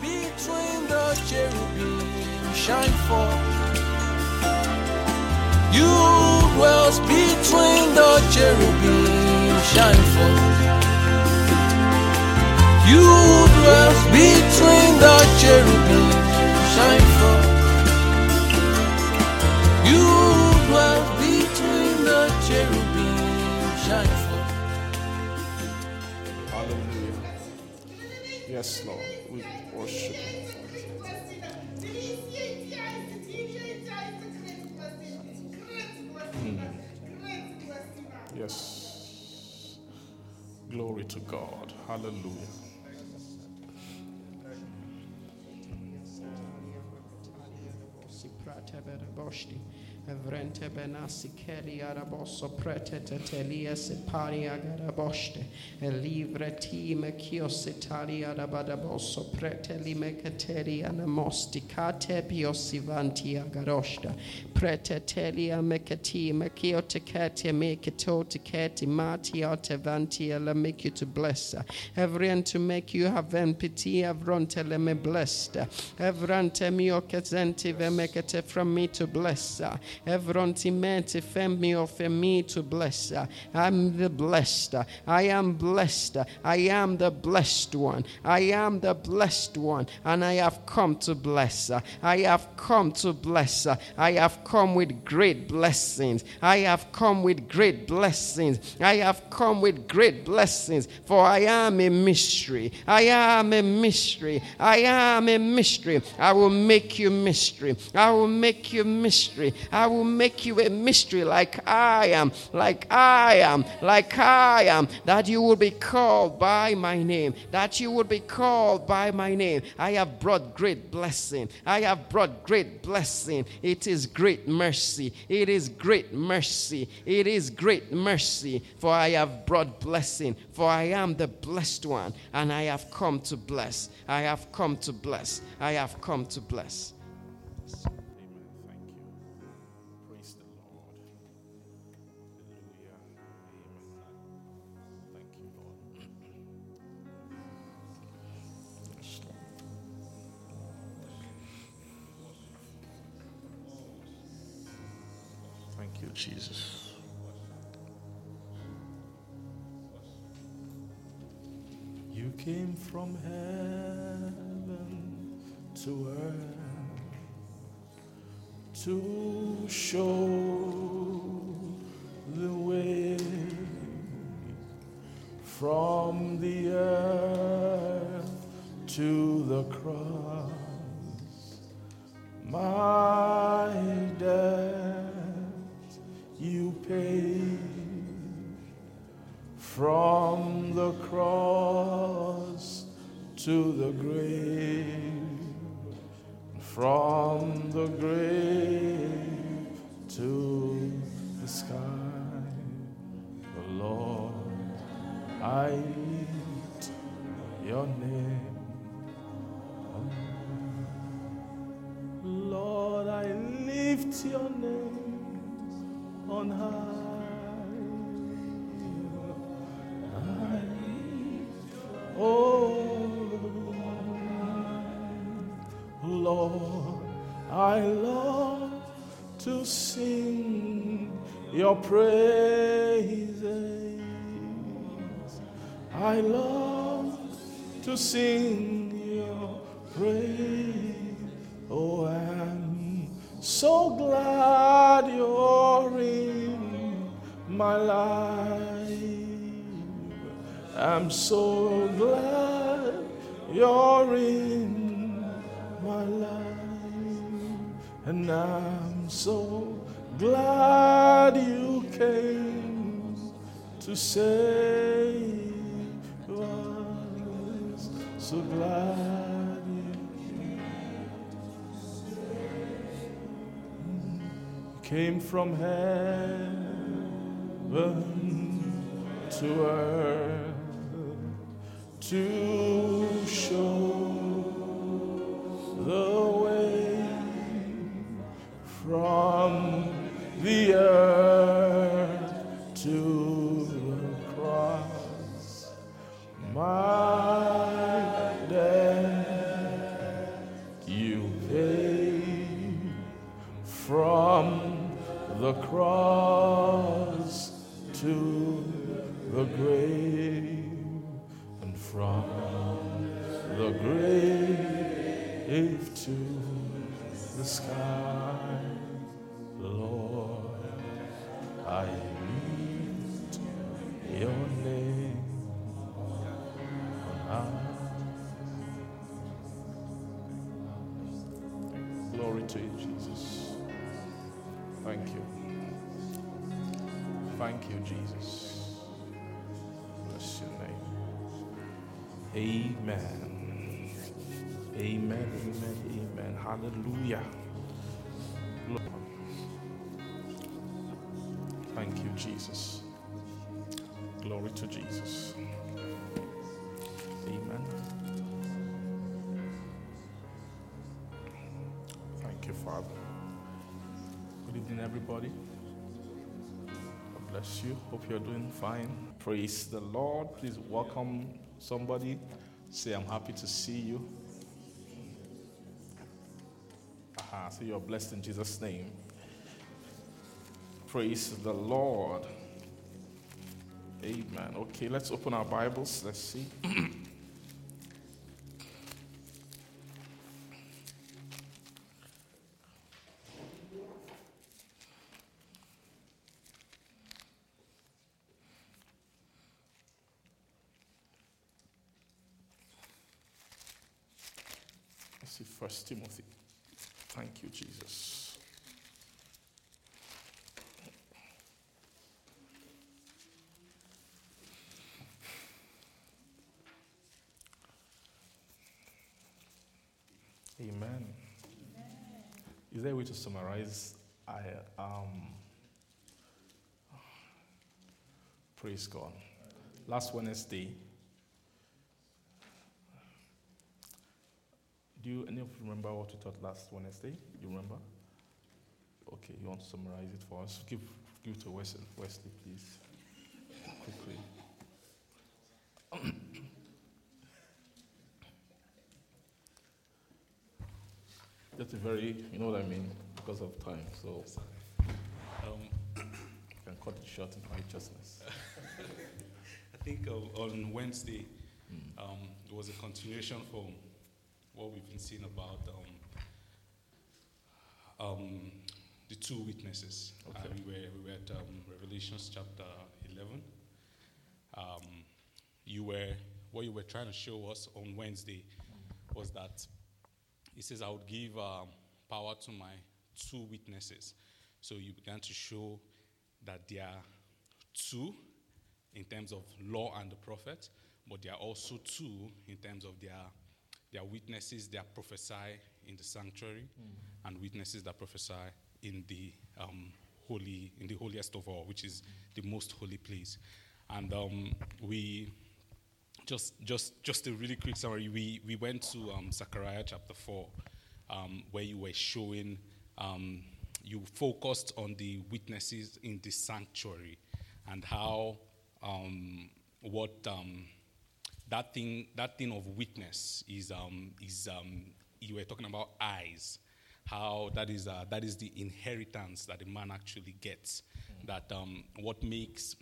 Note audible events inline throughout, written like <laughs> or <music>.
between the cherubim shine forth. You dwells between the cherubim shine forth. You dwells between the cherubim shine forth. You dwells between the cherubim shine forth. Hallelujah. Yes, Lord. We worship. Hmm. Yes. Glory to God. Hallelujah. Evrente benasi keli araboso prete tetelia separi agaraboste. Elivre ti me kios itali arabadaboso prete li me keteri anamosti kate biosi vanti agarosta. Prete telia me keti me kio te kete me keto te kete mati ate vanti ala make you to bless. Evren to make you have empathy avronte le me blessed. Evrante mio kezenti ve mekete from me to bless. Fem mio for me to bless. I'm the blessed. I am blessed. I am the blessed one. I am the blessed one. And I have come to bless. I have come to bless. I have come with great blessings. I have come with great blessings. I have come with great blessings. For I am a mystery. I am a mystery. I am a mystery. I will make you mystery. I will make you mystery. I will make you a mystery like I am, like I am, like I am, that you will be called by my name, that you will be called by my name. I have brought great blessing. I have brought great blessing. It is great mercy. It is great mercy. It is great mercy. For I have brought blessing. For I am the blessed one, and I have come to bless. I have come to bless. I have come to bless. Jesus. You came from heaven to earth to show the way from the earth to the cross. My debt you paid from the cross to the grave from the grave to the sky. Oh Lord, I lift your name. Lord, I lift your name on high. Oh Lord, I love to sing your praises. I love to sing your praise. Oh, I'm so glad you're in my life. I'm so glad you're in my life, and I'm so glad you came to save us. So glad came from heaven to earth to show the way from the earth to the cross. My the cross to the grave, and from the grave to the sky, Lord, I lift your name Amen. Amen. Amen. Amen. Hallelujah. Lord. Thank you, Jesus. Glory to Jesus. Amen. Thank you, Father. Good evening, everybody. God bless you. Hope you're doing fine. Praise the Lord. Please welcome somebody. Say, I'm happy to see you. Aha, so you're blessed in Jesus' name. Praise the Lord. Amen. Okay, let's open our Bibles. Let's see. <clears throat> Let's see First Timothy. Thank you, Jesus. Amen. Is there a way to summarize? I um. Praise God. Last Wednesday, Do you any of you remember what we taught last Wednesday? You remember? Okay, you want to summarize it for us? Give give it to Wesley, Wesley please. Quickly. Very, you know what I mean, because of time. So Um, you can cut it short in righteousness. <laughs> I think uh, on Wednesday, um, it was a continuation from what we've been seeing about um, um, the two witnesses. Uh, we, were, we were at um, Revelations chapter 11. Um, you were, what you were trying to show us on Wednesday was that he says, I would give um, power to my two witnesses. So you began to show that there are two in terms of law and the prophet, but there are also two in terms of their their witnesses that prophesy in the sanctuary and witnesses that prophesy in the um, holy in the holiest of all, which is the most holy place. And um, we just just just a really quick summary. We we went to um, Zechariah chapter four, um, where you were showing um, you focused on the witnesses in the sanctuary and how um, what um, that thing that thing of witness is um, is um, you were talking about eyes. How that is uh, that is the inheritance that a man actually gets. That um, what makes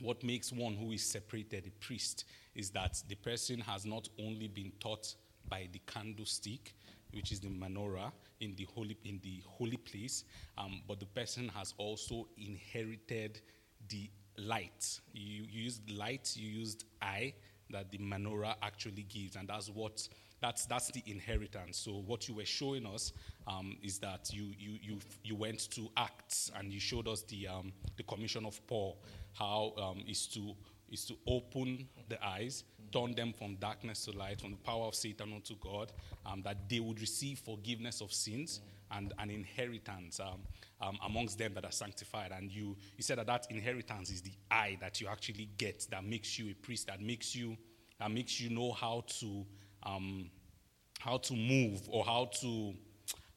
what makes one who is separated a priest is that the person has not only been taught by the candlestick, which is the menorah in the holy in the holy place, um, but the person has also inherited the light. You, used light, you used eye that the menorah actually gives, and that's what that's that's the inheritance. So what you were showing us um, is that you you you you went to Acts and you showed us the um, the commission of Paul, how um, is to is to open the eyes, turn them from darkness to light, from the power of Satan unto God, um, that they would receive forgiveness of sins and an inheritance um, um, amongst them that are sanctified. And you, you said that that inheritance is the eye that you actually get that makes you a priest, that makes you, that makes you know how to, um, how to move or how to,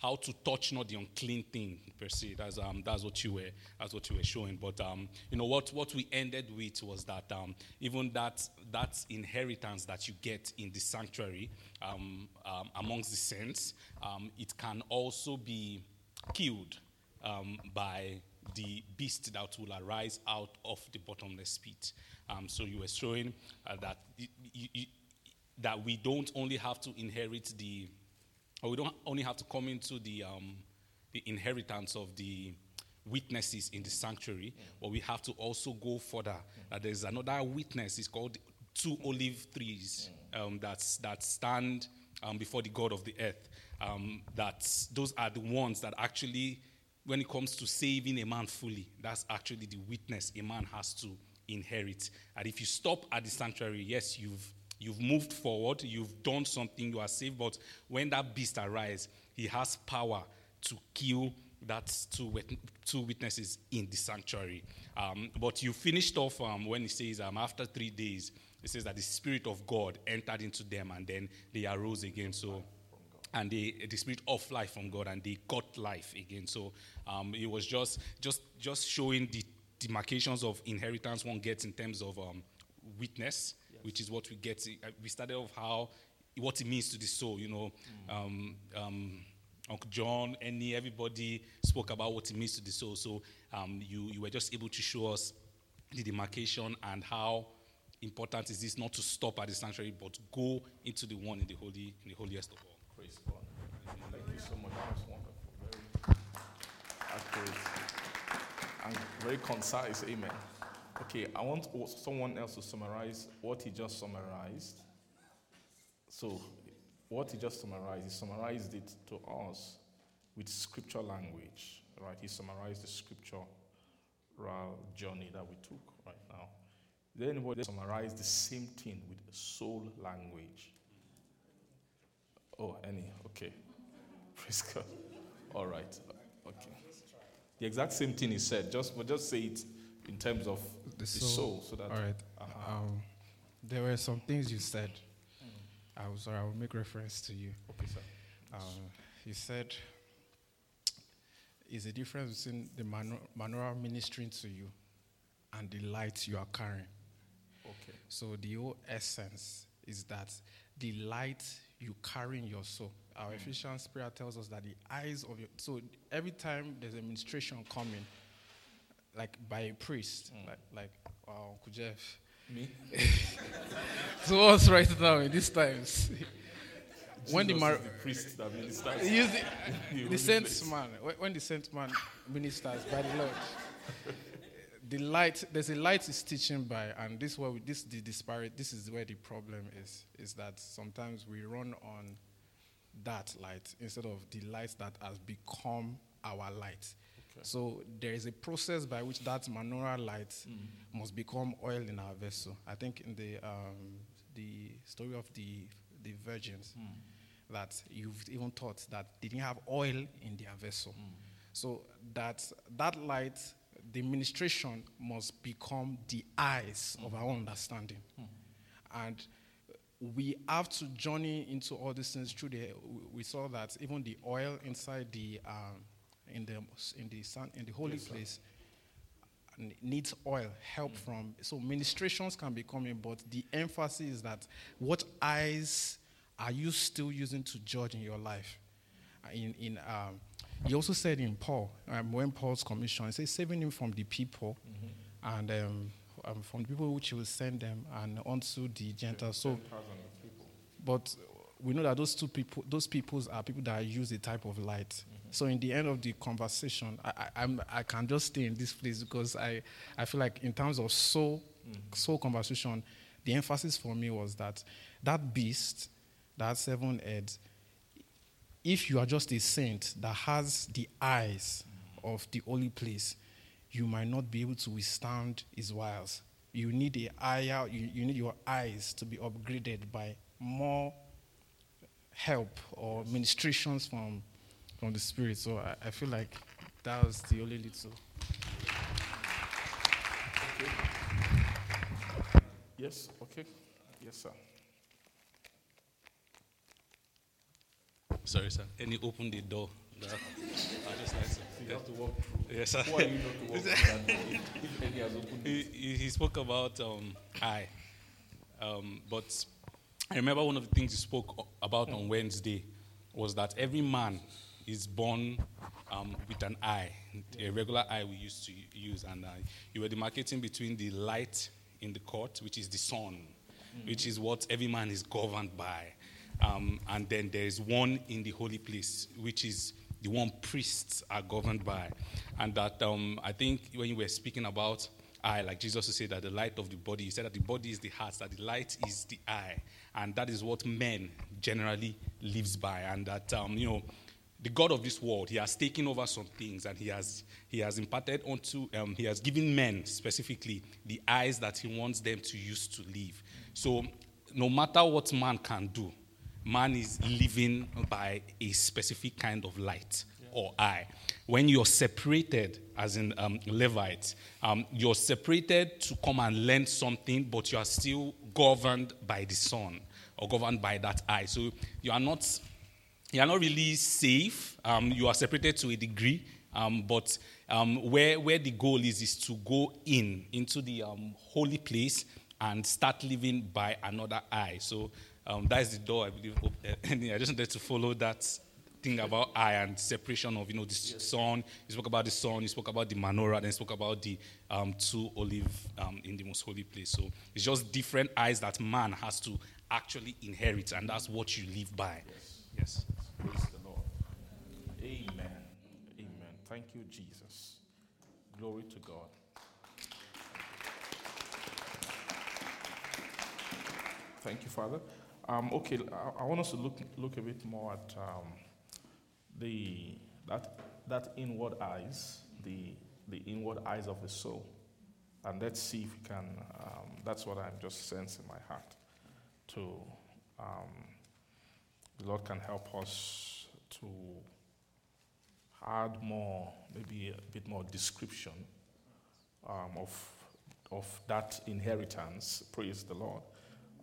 how to touch not the unclean thing per se. That's um, that's what you were that's what you were showing. But um, you know what what we ended with was that um, even that that inheritance that you get in the sanctuary um, um, amongst the saints, um, it can also be killed um, by the beast that will arise out of the bottomless pit. Um, so you were showing uh, that y- y- that we don't only have to inherit the, or we don't only have to come into the um, the inheritance of the witnesses in the sanctuary, but we have to also go further. That there's another witness. It's called two olive trees um, that's that stand um, before the God of the earth. Um, that's those are the ones that actually, when it comes to saving a man fully, that's actually the witness a man has to inherit. And if you stop at the sanctuary, yes, you've you've moved forward, you've done something, you are saved. But when that beast arises, he has power to kill that two, two witnesses in the sanctuary. Um, but you finished off um, when he says um, after three days, it says that the spirit of God entered into them and then they arose again. So and they, the spirit of life from God, and they got life again. So um, it was just just just showing the demarcations of inheritance one gets in terms of um, witness, which is what we get. uh, We started off how what it means to the soul. You know, um, um, Uncle John, any everybody spoke about what it means to the soul. So um, you you were just able to show us the demarcation and how important is this not to stop at the sanctuary but go into the one in the holy in the holiest of all. Praise God. Thank you so much. That was wonderful. Very accurate and very concise. Amen. Okay, I want someone else to summarize what he just summarized. So, what he just summarized, he summarized it to us with scripture language, right? He summarized the scriptural journey that we took right now. Then what anybody summarize the same thing with soul language? Oh, any? Okay. <laughs> Praise God. All right. Okay. The exact same thing he said. Just but just say it in terms of the, soul, so that. All right. Uh-huh. Um, there were some things you said. I was sorry. I will make reference to you. Okay, sir. Um, you said, "Is the difference between the manu- manual ministering to you and the light you are carrying?" Okay. So the whole essence is that the light you carry in your soul. Our Ephesians prayer tells us that the eyes of your so every time there's a ministration coming, like by a priest, like like uh, Uncle Jeff. Me? <laughs> so us right now in these times. <laughs> when the mar- the priest that ministers. <laughs> The the, the saint place. man, when the saint man ministers by the Lord, the light, there's a light is teaching by, and this where we, this the disparate, this is where the problem is, is that sometimes we run on that light instead of the light that has become our light. So there is a process by which that menorah light mm. must become oil in our vessel. I think in the um, the story of the the virgins, mm. that you've even taught that they didn't have oil in their vessel. Mm. So that that light, the ministration must become the eyes of our understanding, and we have to journey into all these things through the. We saw that even the oil inside the um, in the in the sun in the holy place n- needs oil, help from. So ministrations can be coming, but the emphasis is that what eyes are you still using to judge in your life? Uh, In in um, he also said in Paul um, when Paul's commission, he says saving him from the people, and um, um, from the people which he will send them and onto the Gentiles. So but we know that those two people, those peoples are people that use a type of light. Mm-hmm. So in the end of the conversation, I, I, I'm, I can just stay in this place because I, I feel like in terms of soul, mm-hmm. soul conversation, the emphasis for me was that that beast, that seven heads, if you are just a saint that has the eyes mm-hmm. of the holy place, you might not be able to withstand his wiles. You need a higher, you, you need your eyes to be upgraded by more help or ministrations from, from the Spirit. So I, I feel like that was the only little. Yes. Okay. Yes, sir. Sorry, sir. Any open the door? That- <laughs> I just like to. You have to walk through. Yes, sir. Who are you not to walk through that door? If any has opened he, he he spoke about um, I, um, but I remember one of the things he spoke about on Wednesday was that every man is born um, with an eye, a regular eye we used to use, and uh, you were demarcating between the light in the court, which is the sun, which is what every man is governed by, um, and then there is one in the holy place, which is the one priests are governed by, and that um, I think when you were speaking about eye, like Jesus said that the light of the body, he said that the body is the heart, that the light is the eye, and that is what men generally lives by, and that um, you know the God of this world, He has taken over some things and He has He has imparted onto um, He has given men specifically the eyes that He wants them to use to live. So no matter what man can do, man is living by a specific kind of light or eye. When you're separated, as in um, Levites, um, you're separated to come and learn something, but you are still governed by the sun or governed by that eye. So you are not you are not really safe. Um, you are separated to a degree, um, but um, where, where the goal is is to go in into the um, holy place and start living by another eye. So um, that is the door, I believe. <laughs> I just wanted to follow that thing about eye and separation of you know the sun. You spoke about the sun. You spoke about the menorah. Then spoke about the um, two olive in the most holy place. So it's just different eyes that man has to actually inherit, and that's what you live by. Yes. Praise the Lord. Amen. Amen. Thank you, Jesus. Glory to God. Thank you, Father. Um, okay, I, I, want us to look look a bit more at um, the that that inward eyes, the the inward eyes of the soul, and let's see if we can. Um, that's what I'm just sensing in my heart to um, the Lord can help us to add more, maybe a bit more description um, of, of that inheritance, praise the Lord,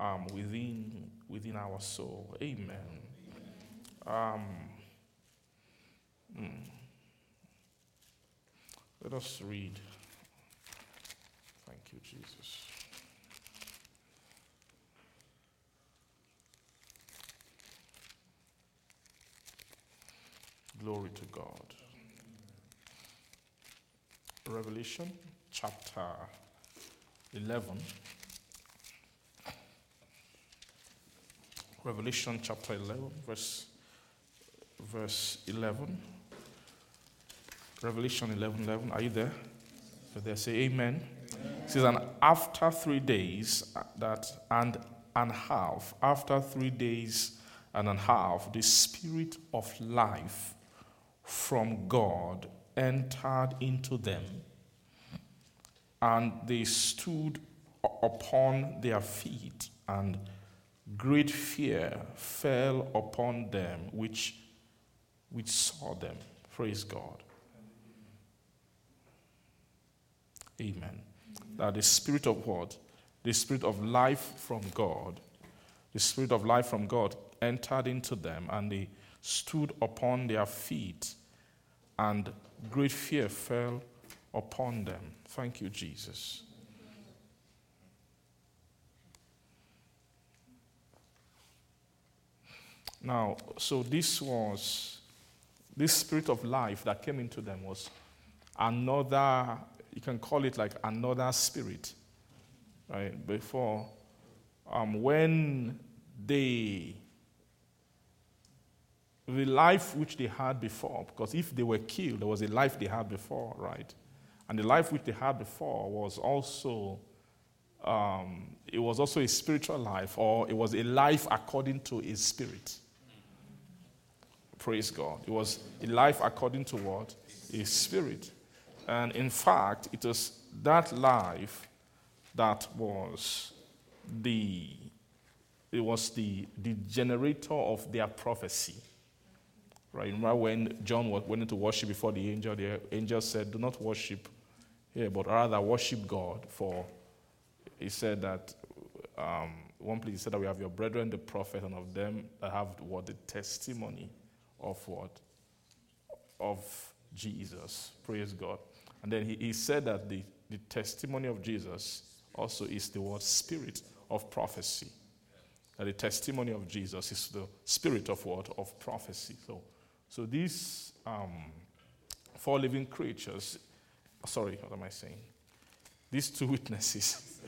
um, within, within our soul. Amen. Um, hmm. Let us read. Thank you, Jesus. Glory to God. Revelation chapter 11. Revelation chapter 11, verse, verse 11. Revelation 11 11. Are you there? So they say amen. amen. It says, and after three days, uh, that and and half, after three days and a half, the spirit of life from God entered into them, and they stood upon their feet, and great fear fell upon them which, which saw them. Praise God. Amen. That the spirit of what? The spirit of life from God, the spirit of life from God entered into them, and they stood upon their feet, and great fear fell upon them. Thank you, Jesus. Now, so this was, this spirit of life that came into them was another, you can call it like another spirit, right? Before, um, when they the life which they had before, because if they were killed, there was a life they had before, right? And the life which they had before was also, um, it was also a spiritual life, or it was a life according to a spirit. Praise God. It was a life according to what? A spirit. And in fact, it was that life that was the it was the, the generator of their prophecy. Right? Remember when John went into worship before the angel, the angel said, Do not worship here, but rather worship God. For he said that um, one place he said that we have your brethren, the prophet, and of them that have what the testimony of what? Of Jesus. Praise God. And then he, he said that the, the testimony of Jesus also is the word spirit of prophecy. That the testimony of Jesus is the spirit of what? Of prophecy. So so these um, four living creatures. Sorry, what am I saying? These two <laughs> witnesses.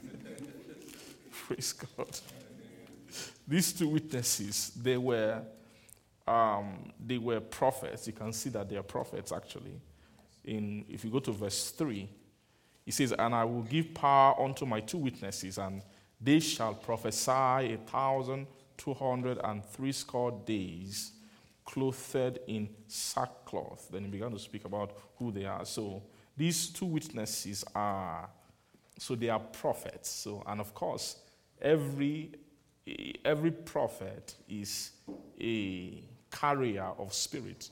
<laughs> Praise God. These two witnesses, they were, um, they were prophets. You can see that they are prophets actually. In if you go to verse three, he says, "And I will give power unto my two witnesses, and they shall prophesy a thousand two hundred and threescore days, clothed in sackcloth." Then he began to speak about who they are. So these two witnesses are, so they are prophets. So and of course, every every prophet is a carrier of spirit.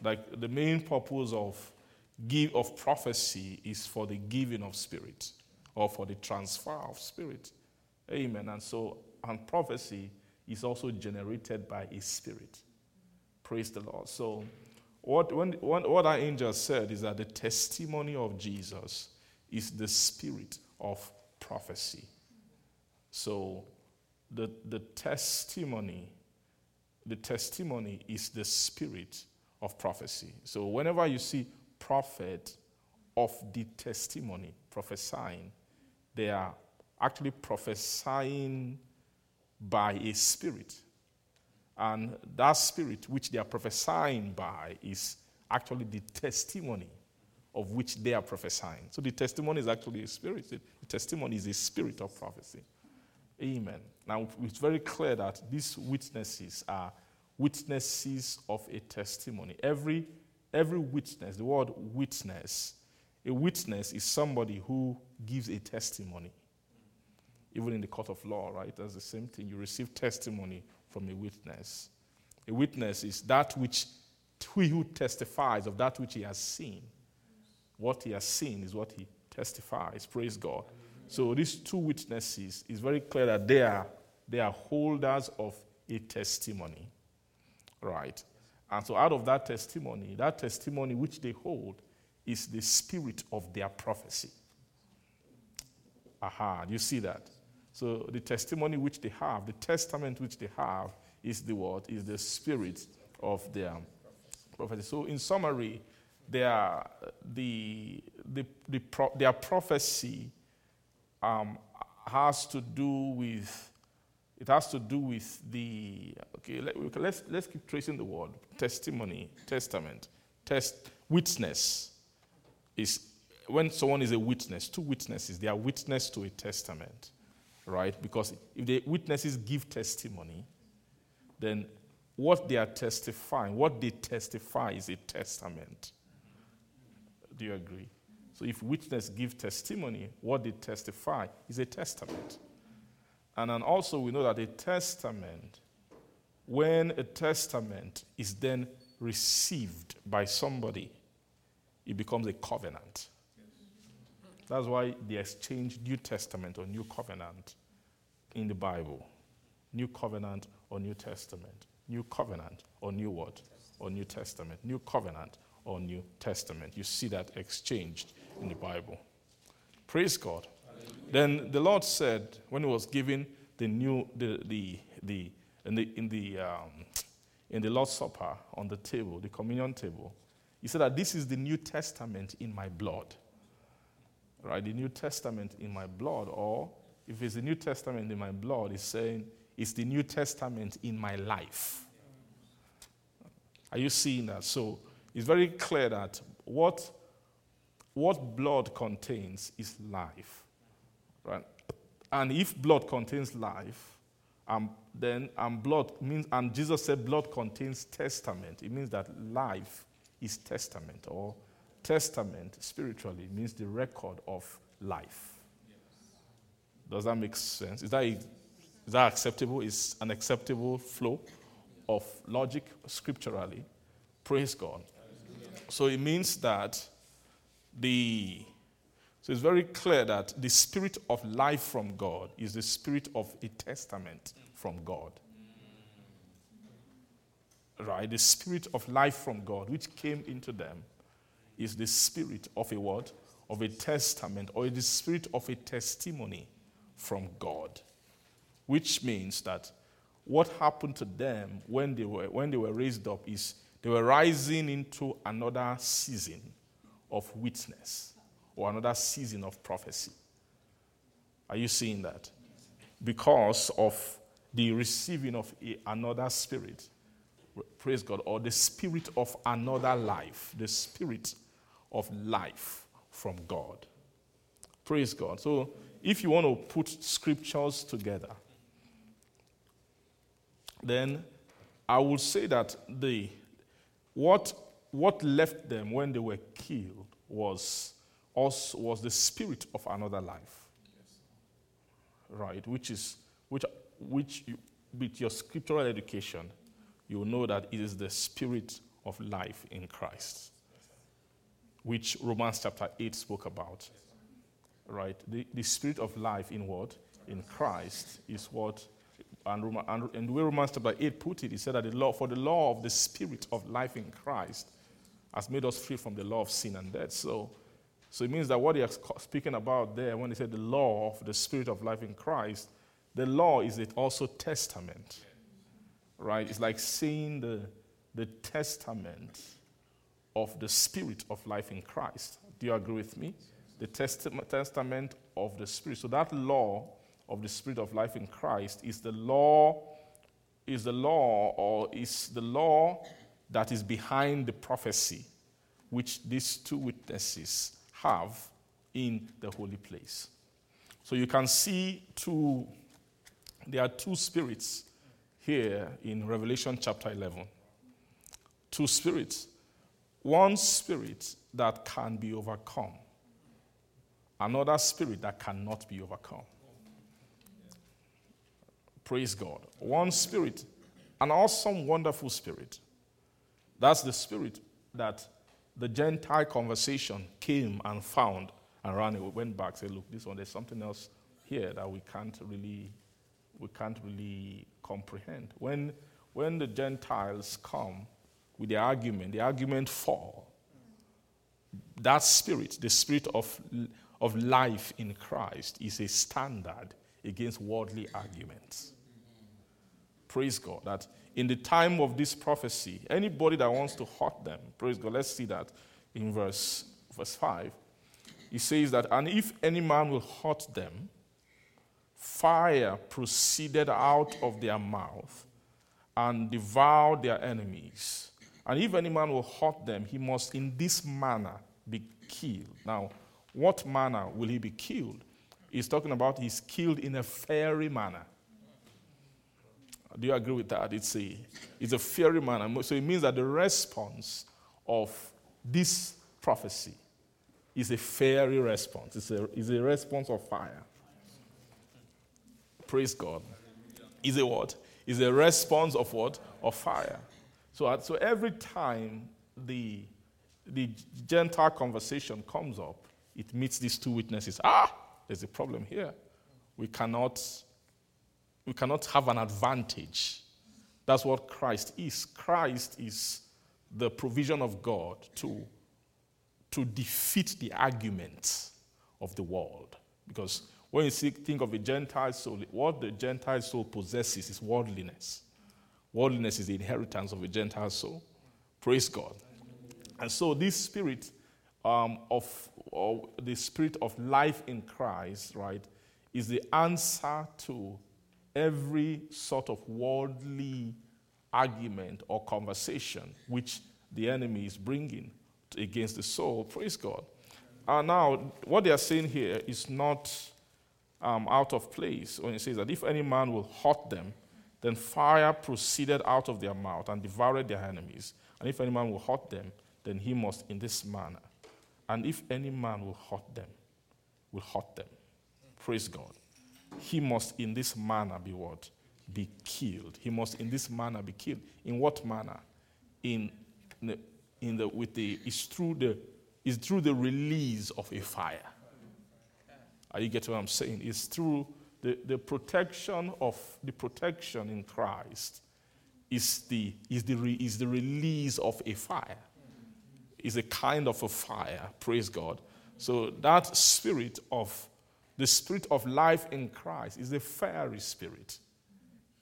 Like the main purpose of give of prophecy is for the giving of spirit or for the transfer of spirit. Amen. And so, and prophecy is also generated by a spirit. Praise the Lord. So, what, when, when, what our angel said is that the testimony of Jesus is the spirit of prophecy. So, the, the testimony, the testimony is the spirit of prophecy. So, whenever you see prophet of the testimony prophesying, they are actually prophesying by a spirit. And that spirit which they are prophesying by is actually the testimony of which they are prophesying. So the testimony is actually a spirit. The testimony is a spirit of prophecy. Amen. Now, it's very clear that these witnesses are witnesses of a testimony. Every, every witness, the word witness, a witness is somebody who gives a testimony. Even in the court of law, right? That's the same thing. You receive testimony from a witness. A witness is that which he who testifies of that which he has seen. What he has seen is what he testifies. Praise God. So these two witnesses is very clear that they are they are holders of a testimony. Right? And so out of that testimony, that testimony which they hold is the spirit of their prophecy. Aha, you see that? So the testimony which they have, the testament which they have, is the what? Is the spirit of their prophecy. So in summary, their, the, the, the their prophecy um, has to do with it has to do with the okay let, let's let's keep tracing the word. Testimony testament test witness is when someone is a witness two witnesses they are witness to a testament right? Because if the witnesses give testimony then what they are testifying what they testify is a testament. Do you agree? So if witness give testimony, what they testify is a testament. And then also we know that a testament, when a testament is then received by somebody, it becomes a covenant. That's why they exchange New Testament or New Covenant in the Bible. New Covenant or New Testament. New Covenant or New what? Or New Testament. New Covenant or New Testament. You see that exchanged in the Bible. Praise God. Then the Lord said, when He was giving the new, the, the, the, in the, in the, um, in the Lord's Supper on the table, the communion table, He said that this is the New Testament in my blood. Right? The New Testament in my blood, or if it's the New Testament in my blood, it's saying it's the New Testament in my life. Are you seeing that? So it's very clear that what what blood contains is life. Right? And if blood contains life, and then and blood means, and Jesus said blood contains testament. It means that life is testament, or testament spiritually means the record of life. Does that make sense? Is that, is that acceptable? Is an acceptable flow of logic scripturally? Praise God. So it means that the so it's very clear that the spirit of life from God is the spirit of a testament from God. Right? The spirit of life from God, which came into them, is the spirit of a word, of a testament, or the spirit of a testimony from God. Which means that what happened to them when they were, when they were raised up is They were rising into another season of witness or another season of prophecy. Are you seeing that? Because of the receiving of a, another spirit. Praise God. Or the spirit of another life. The spirit of life from God. Praise God. So, if you want to put scriptures together, then I would say that the what what left them when they were killed was also was the spirit of another life. Right, which is which which you, with your scriptural education, you know that it is the spirit of life in Christ, which Romans chapter 8 spoke about. Right? The, the spirit of life in what? In Christ is what and, Roma, and, and the way Romans chapter 8 put it, he said that the law, for the law of the spirit of life in Christ has made us free from the law of sin and death. So, so it means that what he is speaking about there, when he said the law of the spirit of life in Christ, the law is it also testament. Right? It's like saying the, the testament of the spirit of life in Christ. Do you agree with me? The testament, testament of the spirit. So that law of the spirit of life in Christ is the law is the law or is the law that is behind the prophecy which these two witnesses have in the holy place. So you can see two there are two spirits here in Revelation chapter 11. Two spirits. One spirit that can be overcome, another spirit that cannot be overcome. Praise God. One spirit, an awesome, wonderful spirit. That's the spirit that the Gentile conversation came and found and ran away, went back, said, Look, this one, there's something else here that we can't really, we can't really comprehend. When, when the Gentiles come with the argument, the argument fall. That spirit, the spirit of, of life in Christ, is a standard against worldly arguments. Praise God. That in the time of this prophecy, anybody that wants to hurt them, praise God. Let's see that in verse, verse 5. He says that, and if any man will hurt them, fire proceeded out of their mouth and devoured their enemies. And if any man will hurt them, he must in this manner be killed. Now, what manner will he be killed? He's talking about he's killed in a fiery manner. Do you agree with that? It's a, it's a fiery manner. So it means that the response of this prophecy is a fiery response. It's a, it's a response of fire. Praise God. Is a what? Is a response of what? Of fire. So, so every time the, the Gentile conversation comes up, it meets these two witnesses. Ah, there's a problem here. We cannot we cannot have an advantage. That's what Christ is. Christ is the provision of God to, to defeat the arguments of the world. Because when you think of a Gentile soul, what the Gentile soul possesses is worldliness. Worldliness is the inheritance of a Gentile soul. Praise God. And so, this spirit um, of the spirit of life in Christ, right, is the answer to every sort of worldly argument or conversation which the enemy is bringing against the soul. Praise God. Uh, now, what they are saying here is not um, out of place when it says that if any man will hurt them, then fire proceeded out of their mouth and devoured their enemies. And if any man will hurt them, then he must in this manner. And if any man will hurt them, will hurt them. Praise God he must in this manner be what? Be killed. He must in this manner be killed. In what manner? In, the, in the with the it's through the it's through the release of a fire. Are you getting what I'm saying? It's through the, the protection of the protection in Christ is the is the re, is the release of a fire. Is a kind of a fire. Praise God. So that spirit of the spirit of life in Christ is a fiery spirit.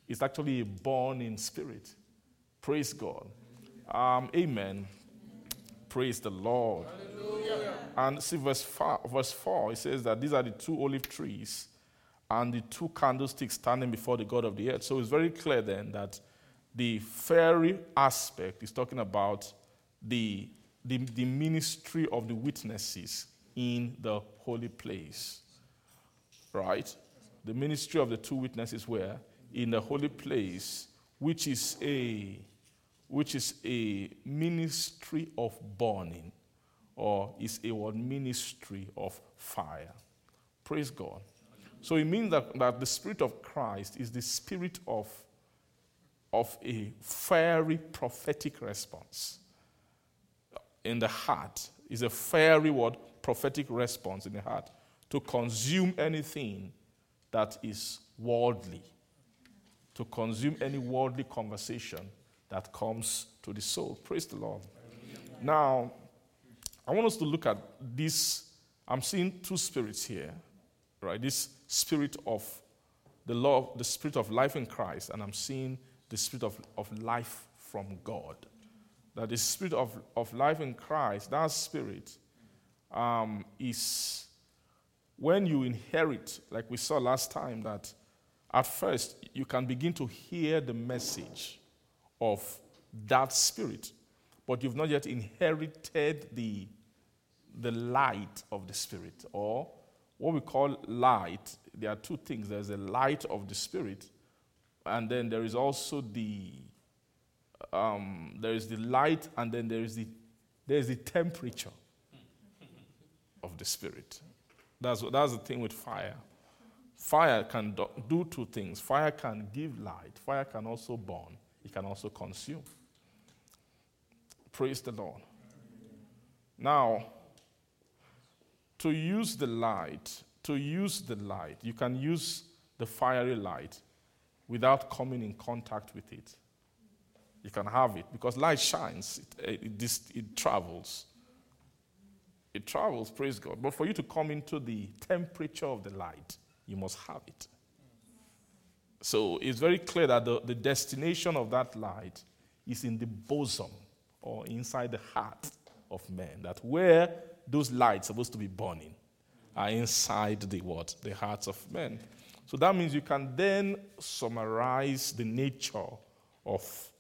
It's actually a born in spirit. Praise God. Um, amen. Praise the Lord. And see, verse 4, verse 4, it says that these are the two olive trees and the two candlesticks standing before the God of the earth. So it's very clear then that the fiery aspect is talking about the, the, the ministry of the witnesses in the holy place. Right? The ministry of the two witnesses were in the holy place, which is a which is a ministry of burning, or is a word ministry of fire. Praise God. So it means that, that the Spirit of Christ is the spirit of, of a fiery prophetic response in the heart, is a fiery word prophetic response in the heart to consume anything that is worldly, to consume any worldly conversation that comes to the soul. Praise the Lord. Now, I want us to look at this. I'm seeing two spirits here, right? This spirit of the law, the spirit of life in Christ, and I'm seeing the spirit of, of life from God. That the spirit of, of life in Christ, that spirit um, is when you inherit, like we saw last time, that at first you can begin to hear the message of that spirit, but you've not yet inherited the, the light of the spirit, or what we call light. There are two things there's the light of the spirit, and then there is also the um, there is the light, and then there is the there is the temperature of the spirit. That's, that's the thing with fire. Fire can do, do two things. Fire can give light. Fire can also burn. It can also consume. Praise the Lord. Now, to use the light, to use the light, you can use the fiery light without coming in contact with it. You can have it because light shines, it, it, it, travels. It travels, praise God. But for you to come into the temperature of the light, you must have it. So it's very clear that the, the destination of that light is in the bosom or inside the heart of men. That where those lights are supposed to be burning are inside the what? The hearts of men. So that means you can then summarize the nature of,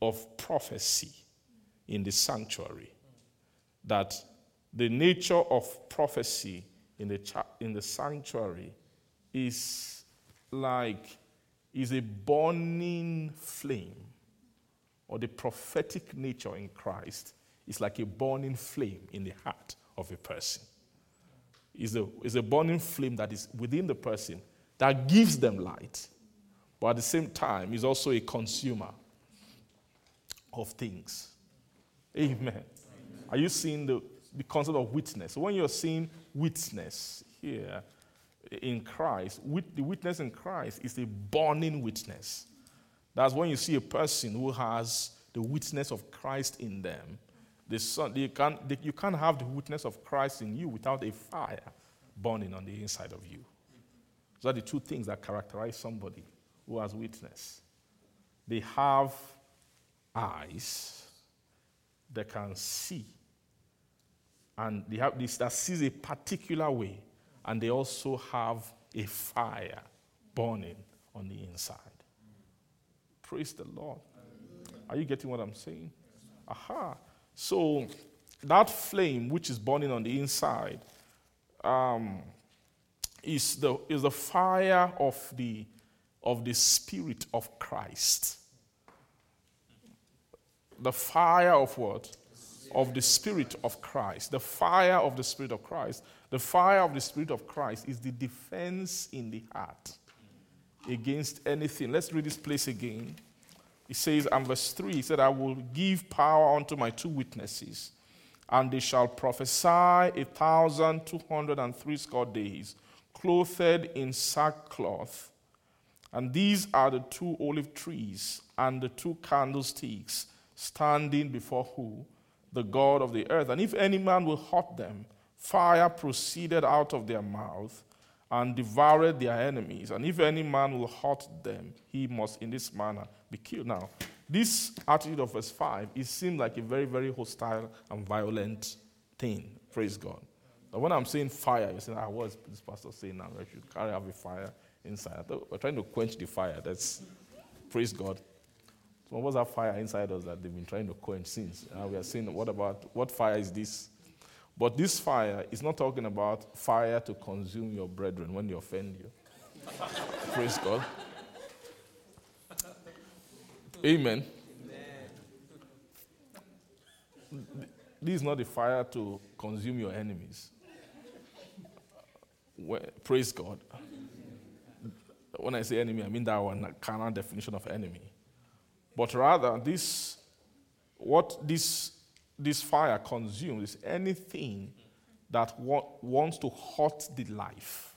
of prophecy in the sanctuary. That the nature of prophecy in the, cha- in the sanctuary is like is a burning flame, or the prophetic nature in Christ is like a burning flame in the heart of a person. Is a, is a burning flame that is within the person that gives them light, but at the same time is also a consumer of things. Amen. Amen. Are you seeing the, the concept of witness? When you're seeing witness here, in Christ, the witness in Christ is a burning witness. That's when you see a person who has the witness of Christ in them. The son, they can't, they, you can't have the witness of Christ in you without a fire burning on the inside of you. Those are the two things that characterize somebody who has witness. They have eyes that can see, and they have this that sees a particular way and they also have a fire burning on the inside. Praise the Lord. Are you getting what I'm saying? Aha. So that flame which is burning on the inside um, is, the, is the fire of the, of the Spirit of Christ. The fire of what? Of the Spirit of Christ. The fire of the Spirit of Christ the fire of the Spirit of Christ is the defense in the heart against anything. Let's read this place again. It says, and verse 3, he said, I will give power unto my two witnesses, and they shall prophesy a thousand two hundred and threescore days, clothed in sackcloth. And these are the two olive trees and the two candlesticks standing before who? The God of the earth. And if any man will hurt them, Fire proceeded out of their mouth and devoured their enemies. And if any man will hurt them, he must in this manner be killed. Now, this attitude of verse 5, it seemed like a very, very hostile and violent thing. Praise God. But when I'm saying fire, you're saying, ah, what's this pastor saying now? I should carry out a fire inside. We're trying to quench the fire. That's, praise God. So what's that fire inside us that they've been trying to quench since? Uh, we are saying, what about, what fire is this? But this fire is not talking about fire to consume your brethren when they offend you. <laughs> praise God. Amen. This is not the fire to consume your enemies. Praise God. When I say enemy, I mean that one carnal definition of enemy. But rather, this what this this fire consumes is anything that wa- wants to hurt the life.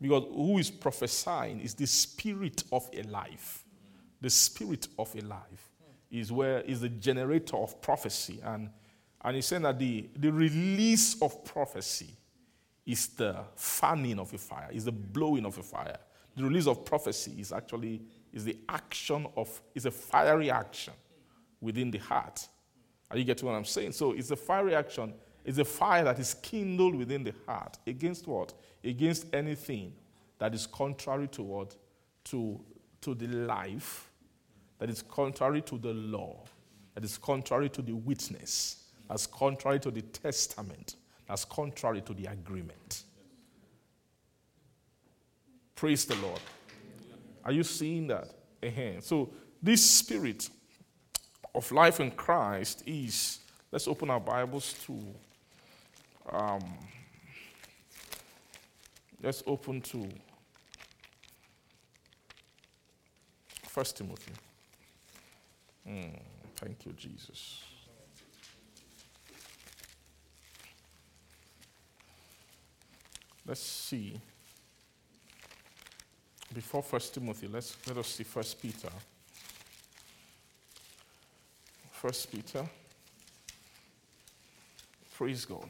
Because who is prophesying is the spirit of a life. The spirit of a life is where is the generator of prophecy. And, and he's saying that the, the release of prophecy is the fanning of a fire, is the blowing of a fire. The release of prophecy is actually is the action of is a fiery action within the heart. Are you getting what I'm saying? So it's a fiery action. It's a fire that is kindled within the heart against what? Against anything that is contrary to what? To, to the life, that is contrary to the law, that is contrary to the witness, that's contrary to the testament, that's contrary to the agreement. Praise the Lord. Are you seeing that? uh So, this spirit of life in Christ is, let's open our Bibles to, um, let's open to First Timothy. Mm, thank you, Jesus. Let's see. Before First Timothy, let's let us see First Peter. First Peter. Praise God.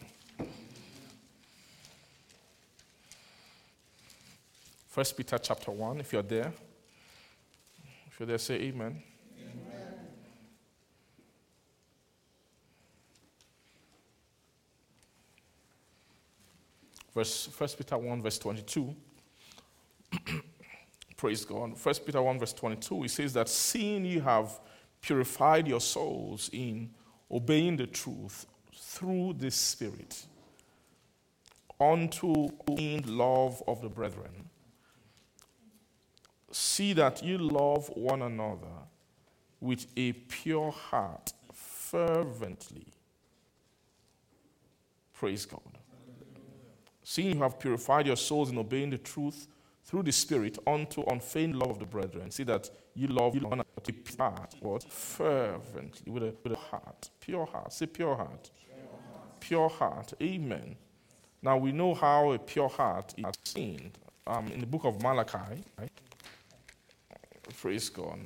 First Peter chapter 1, if you're there. If you're there, say amen. amen. Verse First Peter 1, verse 22. Praise God. First Peter 1, verse 22, he says that seeing you have purified your souls in obeying the truth through the Spirit unto in love of the brethren, see that you love one another with a pure heart fervently. Praise God. Seeing you have purified your souls in obeying the truth through the Spirit unto unfeigned love of the brethren. See that you love you honor a pure heart, what? Fervently, with a, with a heart. Pure heart. Say pure heart. Pure heart. Amen. Now we know how a pure heart is seen um, in the book of Malachi. Right? Praise God.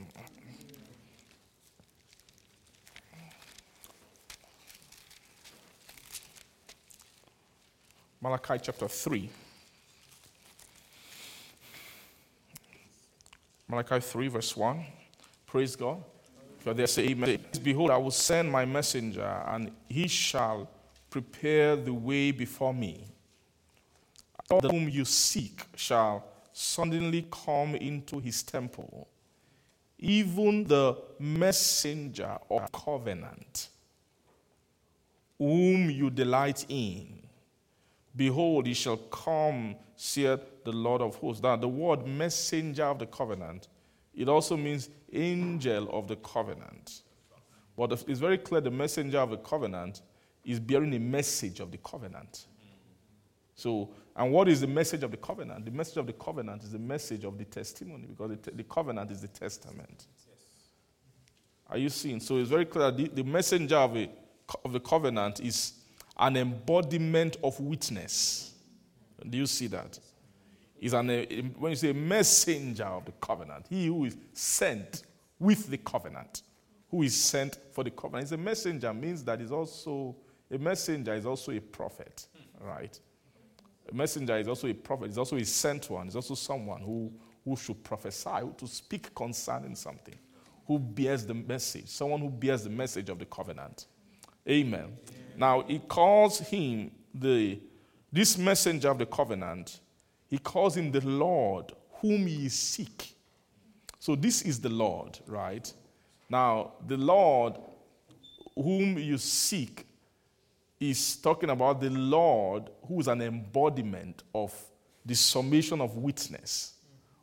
Malachi chapter 3. Malachi 3, verse 1. Praise God. If you're there, say amen. Behold, I will send my messenger, and he shall prepare the way before me. Whom you seek shall suddenly come into his temple, even the messenger of covenant, whom you delight in. Behold, he shall come, saith the Lord of hosts. That the word messenger of the covenant, it also means angel of the covenant. But it's very clear the messenger of the covenant is bearing a message of the covenant. So, and what is the message of the covenant? The message of the covenant is the message of the testimony because the, te- the covenant is the testament. Are you seeing? So it's very clear the, the messenger of, a, of the covenant is an embodiment of witness. Do you see that? an, when you say messenger of the covenant, he who is sent with the covenant, who is sent for the covenant. He's a messenger means that he's also a messenger is also a prophet, right? A messenger is also a prophet. He's also a sent one. He's also someone who, who should prophesy, who to speak concerning something, who bears the message, someone who bears the message of the covenant. Amen. Amen. Now, he calls him the this messenger of the covenant, he calls him the Lord whom ye seek. So this is the Lord, right? Now, the Lord whom you seek is talking about the Lord who is an embodiment of the summation of witness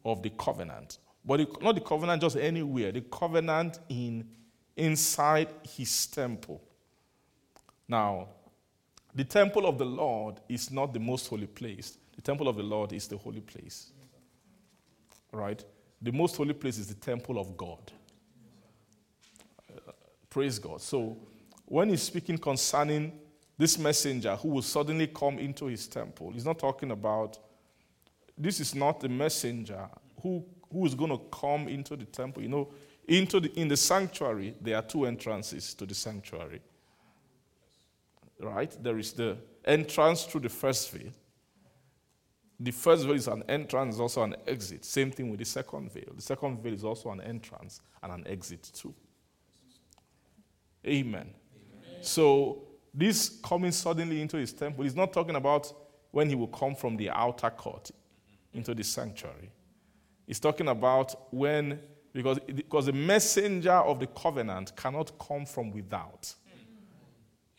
of the covenant. But not the covenant just anywhere, the covenant in inside his temple. Now, the temple of the Lord is not the most holy place. The temple of the Lord is the holy place. Right? The most holy place is the temple of God. Uh, praise God. So, when he's speaking concerning this messenger who will suddenly come into his temple, he's not talking about this is not the messenger who, who is going to come into the temple. You know, into the, in the sanctuary, there are two entrances to the sanctuary right? There is the entrance through the first veil. The first veil is an entrance, also an exit. Same thing with the second veil. The second veil is also an entrance and an exit too. Amen. Amen. So this coming suddenly into his temple is not talking about when he will come from the outer court into the sanctuary. He's talking about when, because, because the messenger of the covenant cannot come from without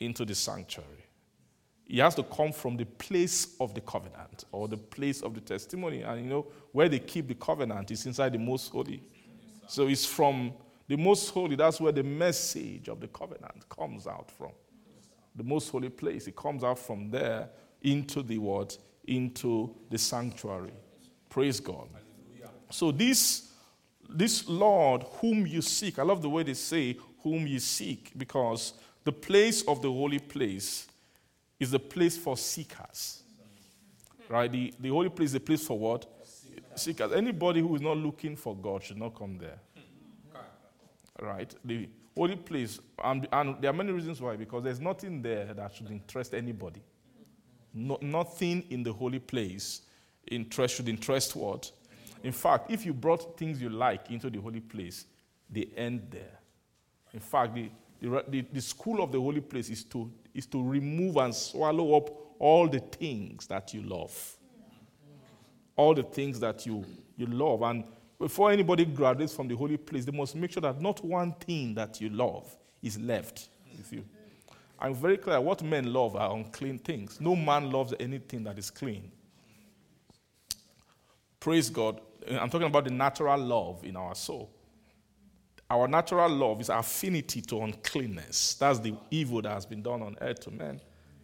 into the sanctuary. He has to come from the place of the covenant or the place of the testimony. And you know, where they keep the covenant is inside the most holy. So it's from the most holy, that's where the message of the covenant comes out from. The most holy place. It comes out from there into the what? Into the sanctuary. Praise God. So this this Lord whom you seek, I love the way they say whom you seek, because the place of the holy place is the place for seekers. Right? The, the holy place is a place for what? Seekers. Anybody who is not looking for God should not come there. Right? The holy place, and, and there are many reasons why, because there's nothing there that should interest anybody. No, nothing in the holy place interest, should interest what? In fact, if you brought things you like into the holy place, they end there. In fact, the, the, the, school of the holy place is to, is to remove and swallow up all the things that you love. All the things that you, you love. And before anybody graduates from the holy place, they must make sure that not one thing that you love is left with you. I'm very clear what men love are unclean things. No man loves anything that is clean. Praise God. I'm talking about the natural love in our soul. Our natural love is affinity to uncleanness. That's the evil that has been done on earth to men.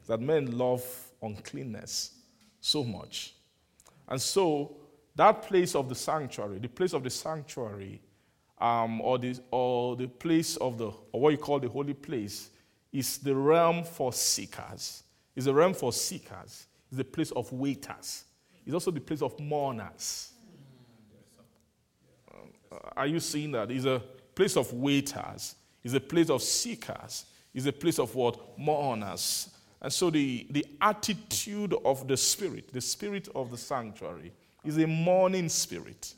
That men love uncleanness so much. And so, that place of the sanctuary, the place of the sanctuary, um, or, the, or the place of the, or what you call the holy place, is the realm for seekers. It's a realm for seekers. It's the place of waiters. It's also the place of mourners. are you seeing that? It's a place of waiters, is a place of seekers, is a place of what? Mourners. And so the, the attitude of the spirit, the spirit of the sanctuary, is a mourning spirit.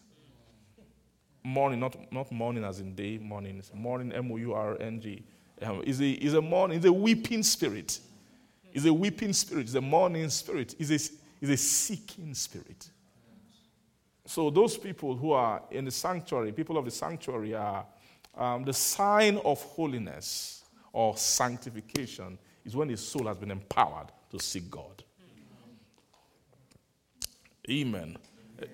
Mourning, not, not mourning as in day, mourning. Mourning, M O U R N G. Um, is a, is a mourning, is a weeping spirit. Is a weeping spirit, is a mourning spirit, is a, is a seeking spirit. So those people who are in the sanctuary, people of the sanctuary, are um, the sign of holiness or sanctification is when the soul has been empowered to seek God. Amen.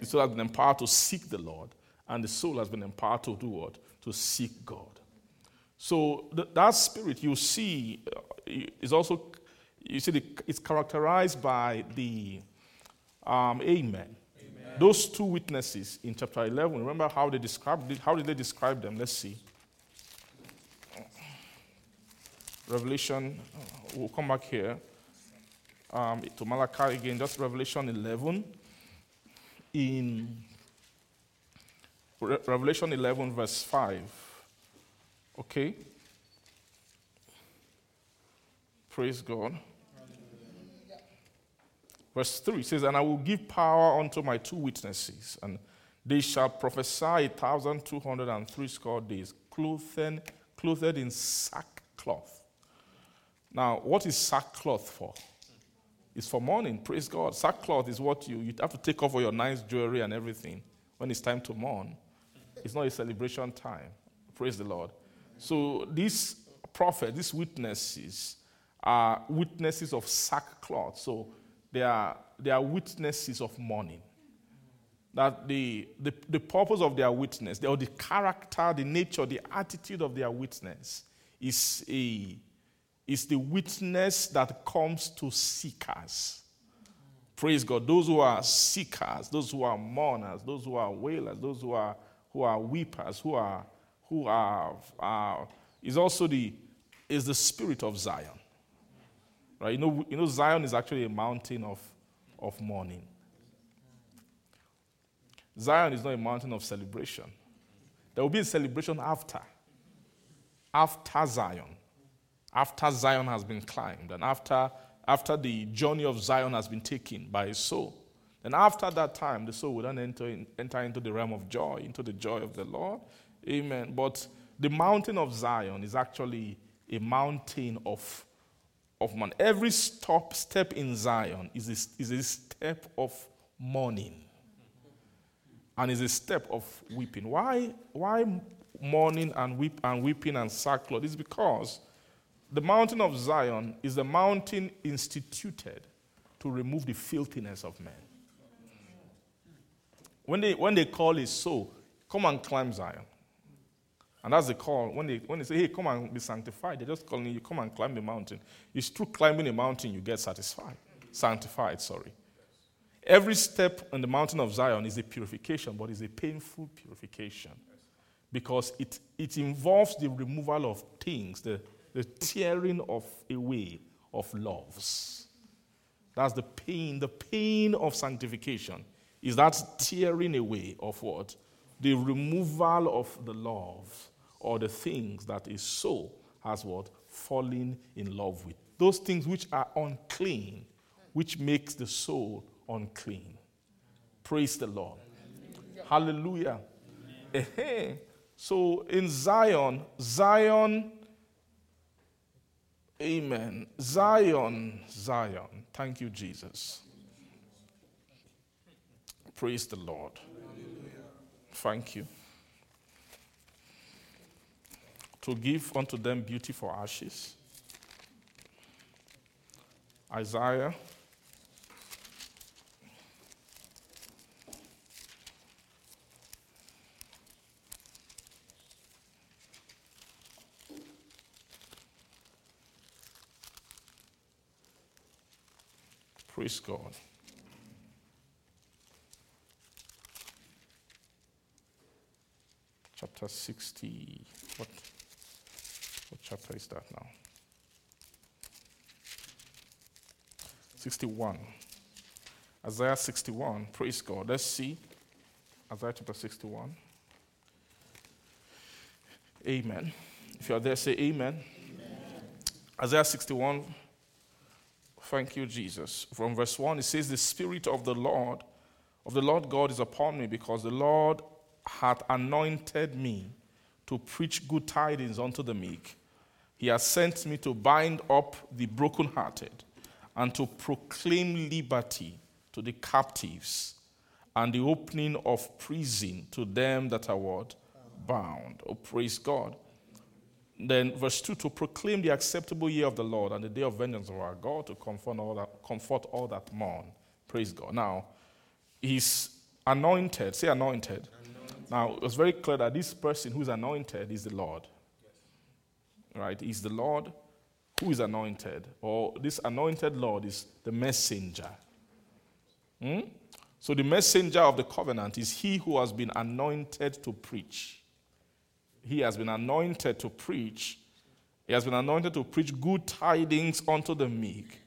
The soul has been empowered to seek the Lord, and the soul has been empowered to do what? To seek God. So th- that spirit you see uh, is also, you see, the, it's characterized by the um, amen. amen. Those two witnesses in chapter 11, remember how they described it? How did they describe them? Let's see. Revelation, we'll come back here um, to Malachi again, just Revelation 11. In Re- Revelation 11, verse 5. Okay? Praise God. Verse 3 says, And I will give power unto my two witnesses, and They shall prophesy thousand two hundred and three score days, clothed, clothed in sackcloth. Now, what is sackcloth for? It's for mourning. Praise God. Sackcloth is what you, you have to take off all your nice jewelry and everything when it's time to mourn. It's not a celebration time. Praise the Lord. So, these prophets, these witnesses, are witnesses of sackcloth. So, they are, they are witnesses of mourning that the, the, the purpose of their witness, or the character, the nature, the attitude of their witness is, a, is the witness that comes to seekers. Praise God. Those who are seekers, those who are mourners, those who are wailers, those who are, who are weepers, who are, who are, are is also the, is the spirit of Zion. Right? You know, you know, Zion is actually a mountain of, of mourning. Zion is not a mountain of celebration. There will be a celebration after. After Zion. After Zion has been climbed and after, after the journey of Zion has been taken by his soul. And after that time, the soul will then enter, in, enter into the realm of joy, into the joy of the Lord. Amen. But the mountain of Zion is actually a mountain of, of man. Every stop, step in Zion is a, is a step of mourning and is a step of weeping. Why, why mourning and, weep, and weeping and sackcloth? It's because the mountain of Zion is the mountain instituted to remove the filthiness of men. When they, when they call it so, come and climb Zion. And that's the call. When they, when they say, hey, come and be sanctified, they're just calling you, come and climb the mountain. It's through climbing a mountain you get satisfied. Sanctified, sorry. Every step on the mountain of Zion is a purification, but it's a painful purification because it, it involves the removal of things, the, the tearing of away of loves. That's the pain. The pain of sanctification is that tearing away of what? The removal of the love or the things that is soul has what? Falling in love with. Those things which are unclean, which makes the soul unclean. Praise the Lord. Hallelujah. Hallelujah. So in Zion, Zion, amen. Zion, Zion. Thank you, Jesus. Praise the Lord. Thank you. To give unto them beauty for ashes. Isaiah Praise God. Chapter 60. What, what chapter is that now? 61. Isaiah 61. Praise God. Let's see. Isaiah chapter 61. Amen. If you are there, say amen. amen. Isaiah 61 Thank you, Jesus. From verse 1, it says, The Spirit of the Lord, of the Lord God is upon me, because the Lord hath anointed me to preach good tidings unto the meek. He has sent me to bind up the brokenhearted and to proclaim liberty to the captives and the opening of prison to them that are what? Bound. Oh, praise God. Then, verse 2 to proclaim the acceptable year of the Lord and the day of vengeance of our God, to comfort all that, comfort all that mourn. Praise God. Now, he's anointed. Say anointed. anointed. Now, it was very clear that this person who's anointed is the Lord. Yes. Right? He's the Lord who is anointed, or this anointed Lord is the messenger. Hmm? So, the messenger of the covenant is he who has been anointed to preach he has been anointed to preach. He has been anointed to preach good tidings unto the meek.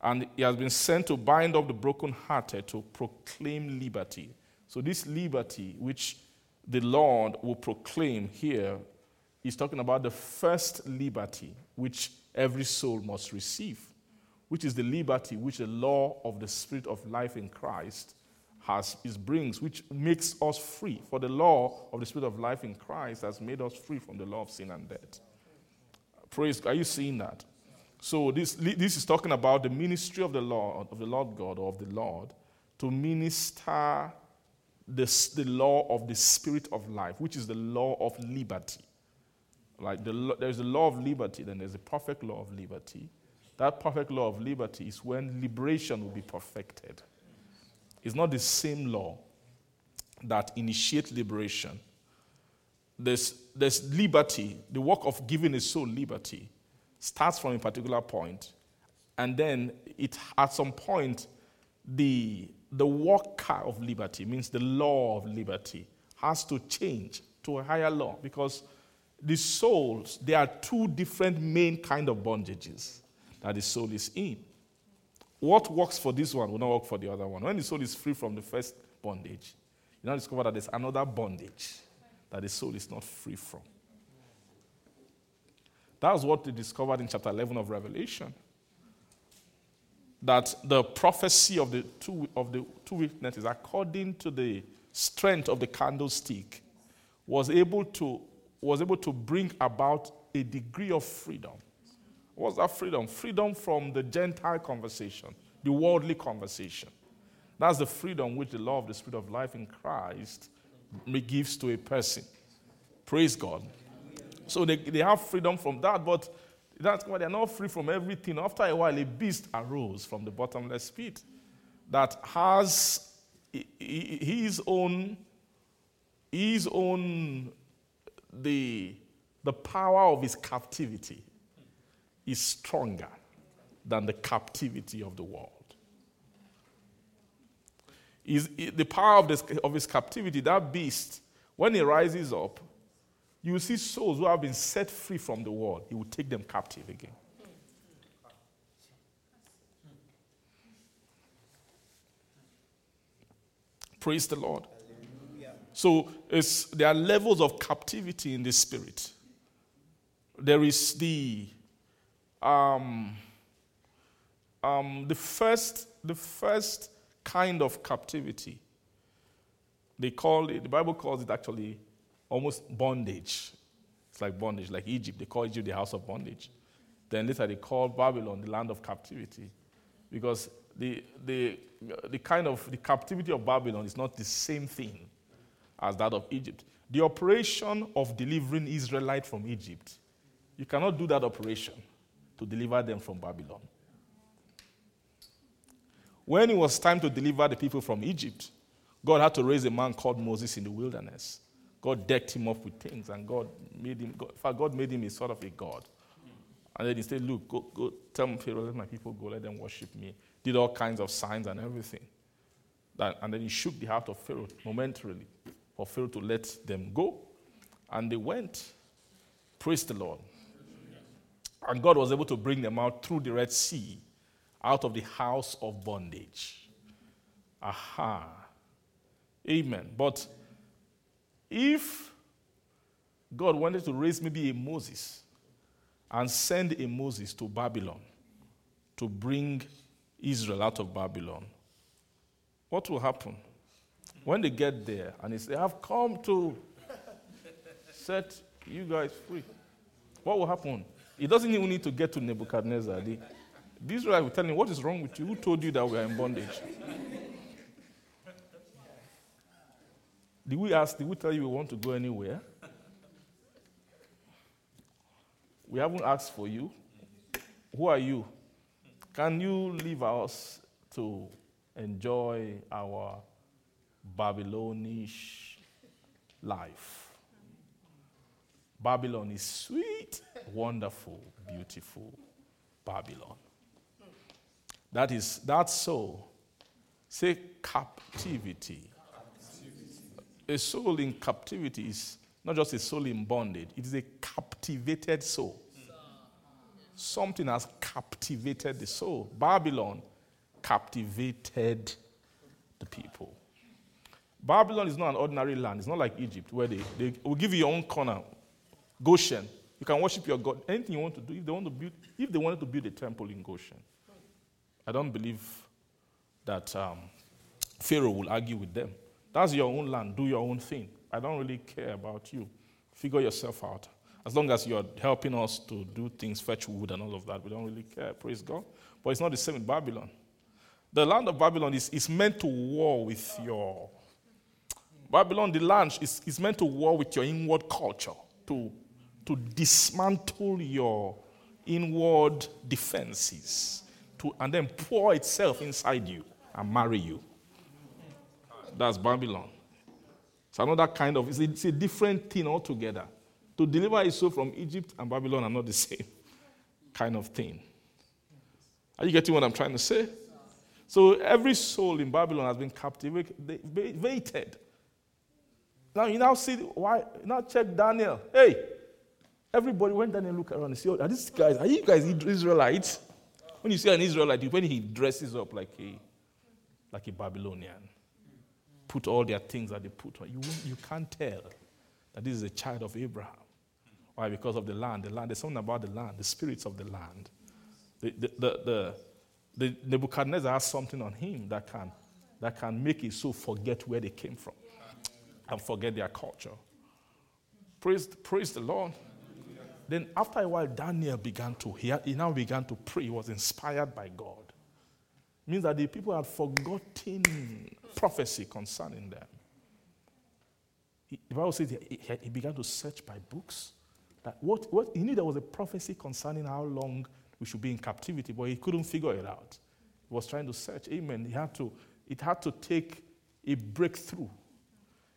And he has been sent to bind up the brokenhearted, to proclaim liberty. So, this liberty, which the Lord will proclaim here is talking about the first liberty which every soul must receive, which is the liberty which the law of the Spirit of life in Christ has is brings, which makes us free. For the law of the Spirit of life in Christ has made us free from the law of sin and death. Praise. Are you seeing that? So this this is talking about the ministry of the Lord of the Lord God or of the Lord to minister this, the law of the Spirit of life, which is the law of liberty. Like the, there's the law of liberty, then there's the perfect law of liberty. That perfect law of liberty is when liberation will be perfected. It's not the same law that initiates liberation. There's, there's liberty, the work of giving a soul liberty starts from a particular point, and then it at some point the the worker of liberty means the law of liberty has to change to a higher law because the souls there are two different main kind of bondages that the soul is in what works for this one will not work for the other one. When the soul is free from the first bondage you now discover that there's another bondage that the soul is not free from. That's what they discovered in chapter 11 of revelation. That the prophecy of the two, of the two witnesses, according to the strength of the candlestick, was able to, was able to bring about a degree of freedom. What's that freedom? Freedom from the Gentile conversation, the worldly conversation. That's the freedom which the law of the Spirit of life in Christ gives to a person. Praise God. So they, they have freedom from that, but that's why they're not free from everything. After a while, a beast arose from the bottomless pit that has his own, his own, the, the power of his captivity is stronger than the captivity of the world. Is the power of, this, of his captivity, that beast, when he rises up, you will see souls who have been set free from the world, he will take them captive again. Praise the Lord. So there are levels of captivity in the spirit. There is the um, um, the first the first kind of captivity. They call it the Bible calls it actually almost bondage. It's like bondage, like Egypt. They call Egypt the house of bondage. Then later they call Babylon the land of captivity. Because the, the, the kind of the captivity of Babylon is not the same thing as that of Egypt. The operation of delivering Israelite from Egypt, you cannot do that operation to deliver them from Babylon. When it was time to deliver the people from Egypt, God had to raise a man called Moses in the wilderness. God decked him up with things, and God made him, God, in fact, God made him a sort of a God. And then he said, Look, go, go tell Pharaoh, let my people go, let them worship me. Did all kinds of signs and everything. That, and then he shook the heart of Pharaoh momentarily for Pharaoh to let them go. And they went. Praise the Lord. And God was able to bring them out through the Red Sea, out of the house of bondage. Aha. Amen. But if God wanted to raise maybe a Moses and send a Moses to Babylon to bring Israel out of Babylon, what will happen? When they get there and they say, I've come to set you guys free, what will happen? It doesn't even need to get to Nebuchadnezzar. The, the Israel will tell him, What is wrong with you? Who told you that we are in bondage? Did we ask, did we tell you we want to go anywhere? We haven't asked for you. Who are you? Can you leave us to enjoy our Babylonish life? Babylon is sweet, wonderful, beautiful Babylon. That is, that's so. Say captivity a soul in captivity is not just a soul in bondage, it is a captivated soul. Something has captivated the soul. Babylon captivated the people. Babylon is not an ordinary land. It's not like Egypt, where they, they will give you your own corner. Goshen. You can worship your God. Anything you want to do. If they want to build, if they wanted to build a temple in Goshen, I don't believe that um, Pharaoh will argue with them. That's your own land. Do your own thing. I don't really care about you. Figure yourself out. As long as you're helping us to do things, fetch wood and all of that, we don't really care. Praise God. But it's not the same in Babylon. The land of Babylon is, is meant to war with your. Babylon, the land, is, is meant to war with your inward culture, to, to dismantle your inward defenses, to, and then pour itself inside you and marry you. That's Babylon. It's another kind of, it's a, it's a different thing altogether. To deliver soul from Egypt and Babylon are not the <laughs> same kind of thing. Are you getting what I'm trying to say? So every soul in Babylon has been captivated. Now you now see why now check Daniel. Hey, everybody went down and look around and see, are these guys, are you guys Israelites? When you see an Israelite, when he dresses up like a like a Babylonian, put all their things that they put on, you, you can't tell that this is a child of Abraham. Why? Because of the land. The land, there's something about the land, the spirits of the land. The, the, the, the, the Nebuchadnezzar has something on him that can, that can make his soul forget where they came from and forget their culture. Praise, praise the Lord. Then after a while, Daniel began to, he, he now began to pray. He was inspired by God. It means that the people had forgotten prophecy concerning them. He, the Bible says he, he, he began to search by books. That what, what, he knew there was a prophecy concerning how long we should be in captivity, but he couldn't figure it out. He was trying to search. Amen. He had to, it had to take a breakthrough.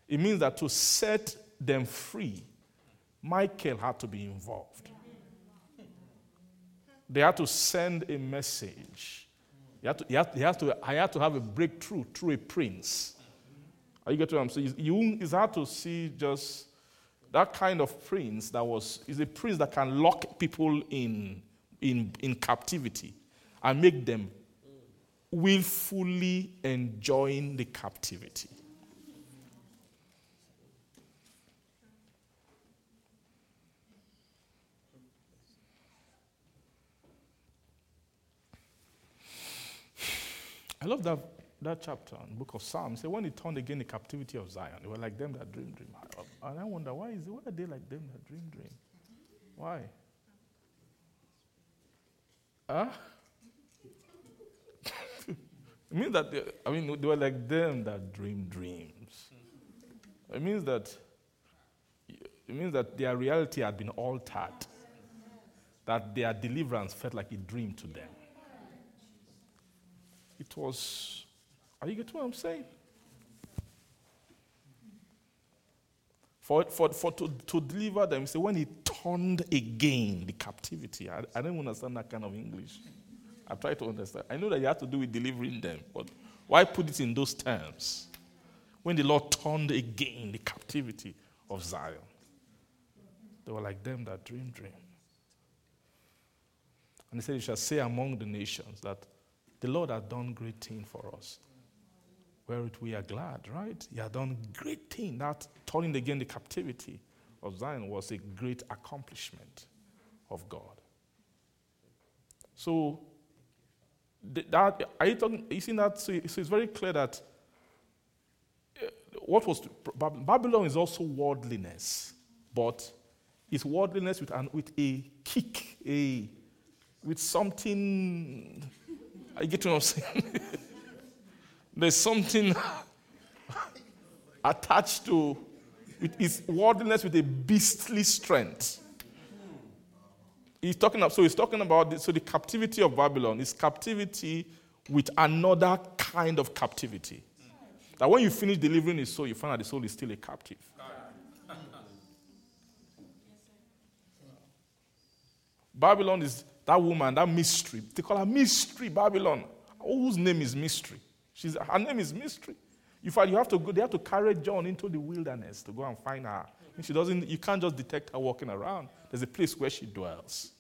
It means that to set them free, Michael had to be involved. They had to send a message. He had to, he had, he had to, I had to have a breakthrough through a prince. Are you getting what I'm saying? You, it's hard to see just that kind of prince that was, is a prince that can lock people in in, in captivity and make them willfully enjoying the captivity. I love that, that chapter in the book of Psalms. Say when he turned again the captivity of Zion, they were like them that dream, dream. And I wonder why is it, why are they like them that dream, dream? Why? Huh? <laughs> it means that, they, I mean, they were like them that dream dreams. It means that, it means that their reality had been altered, that their deliverance felt like a dream to them. It was, are you getting what I'm saying? For, for, for to, to deliver them, say, when he turned again the captivity, I, I don't understand that kind of English. I try to understand. I know that you have to do with delivering them, but why put it in those terms? When the Lord turned again the captivity of Zion, they were like them that dream, dream. And he said, You shall say among the nations that the Lord has done great things for us whereat we are glad, right? He has done great thing. That turning again the captivity of Zion was a great accomplishment of God. So, that are you talking? You see that? So it's very clear that uh, what was Babylon is also worldliness, but it's worldliness with an, with a kick, a with something. I get what I'm saying. <laughs> There's something attached to it is worldliness with a beastly strength. He's talking about, so he's talking about the, so the captivity of Babylon is captivity with another kind of captivity. That when you finish delivering his soul, you find that the soul is still a captive. <laughs> Babylon is that woman, that mystery. They call her mystery Babylon. Whose name is mystery? She's, her name is Mystery. In fact, you have to go, they have to carry John into the wilderness to go and find her. And she doesn't, you can't just detect her walking around. There's a place where she dwells.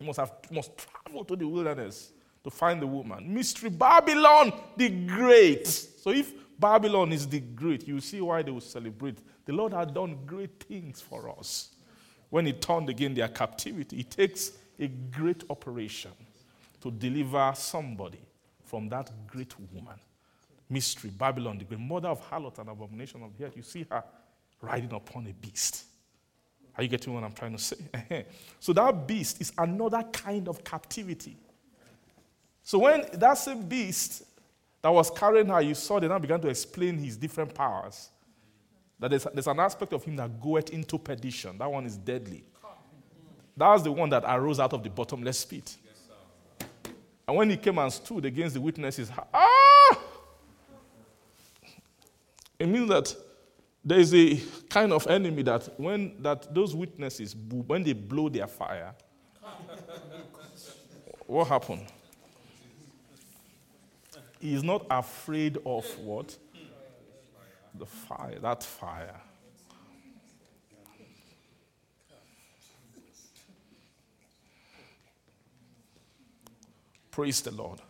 You must have must travel to the wilderness to find the woman. Mystery Babylon the Great. So if Babylon is the great, you see why they will celebrate. The Lord had done great things for us. When He turned again their captivity, it takes a great operation to deliver somebody from that great woman. Mystery, Babylon, the great mother of harlot and abomination of the earth. You see her riding upon a beast. Are you getting what I'm trying to say? <laughs> so that beast is another kind of captivity. So when that same beast that was carrying her, you saw they now began to explain his different powers. That there's, there's an aspect of him that goeth into perdition. That one is deadly. That's the one that arose out of the bottomless pit. And when he came and stood against the witnesses, ah! It means that there is a kind of enemy that when that those witnesses, when they blow their fire, what happened? He is not afraid of what? The fire, that fire. Praise the Lord.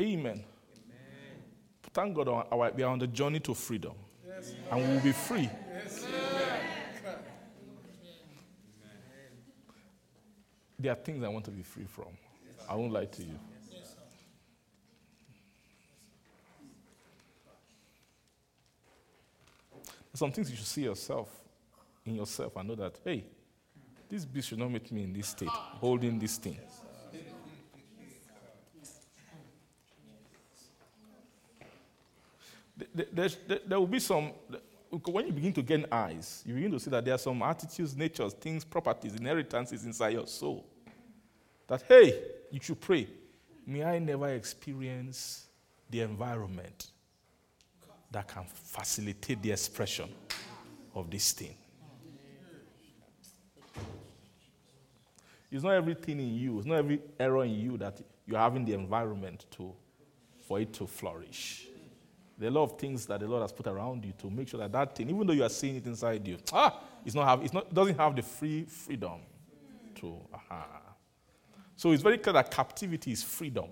Amen. Thank God we are on the journey to freedom. and we will be free. there are things I want to be free from. I won't lie to you. Some things you should see yourself in yourself and know that, hey, this beast should not meet me in this state, holding this thing. There, there, there will be some, when you begin to gain eyes, you begin to see that there are some attitudes, natures, things, properties, inheritances inside your soul. That, hey, you should pray. May I never experience the environment that can facilitate the expression of this thing. It's not everything in you, it's not every error in you that you're having the environment to, for it to flourish. There are a lot of things that the Lord has put around you to make sure that that thing, even though you are seeing it inside you, ah, it's not have, it's not, doesn't have the free freedom to. Aha. So it's very clear that captivity is freedom.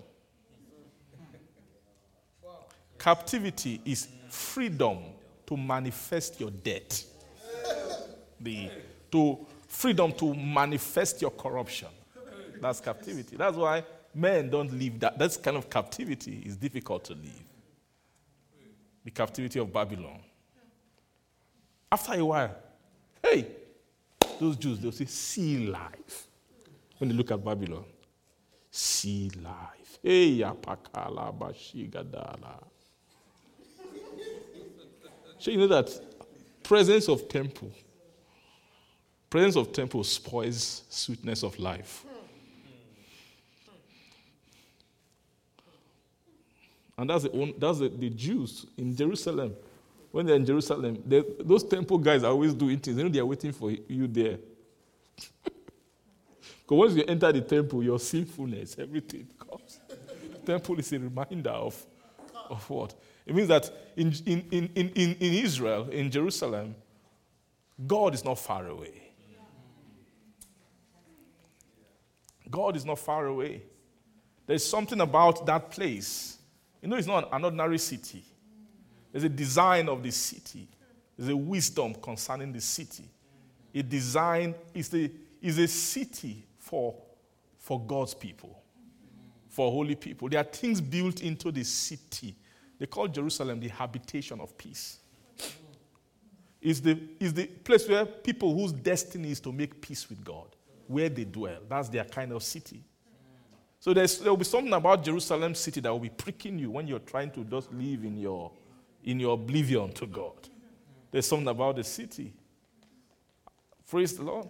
Captivity is freedom to manifest your debt. The, to freedom to manifest your corruption. That's captivity. That's why men don't live that. That kind of captivity is difficult to live the captivity of Babylon. After a while, hey, those Jews, they'll say, see life. When they look at Babylon, see life. Hey, yapakala bashigadala. So you know that presence of temple, presence of temple spoils sweetness of life. And that's the, that's the, the Jews in Jerusalem. When they're in Jerusalem, they, those temple guys are always doing things. They know they're waiting for you there. <laughs> Because once you enter the temple, your sinfulness, everything <laughs> comes. temple is a reminder of, of what? It means that in, in, in, in, in Israel, in Jerusalem, God is not far away. God is not far away. There's something about that place you know, it's not an ordinary city. There's a design of the city. There's a wisdom concerning the city. A design is a, is a city for, for God's people, for holy people. There are things built into the city. They call Jerusalem the habitation of peace. Is the, is the place where people whose destiny is to make peace with God, where they dwell. That's their kind of city. So there will be something about Jerusalem city that will be pricking you when you're trying to just live in your, in your oblivion to God. There's something about the city. Praise the Lord.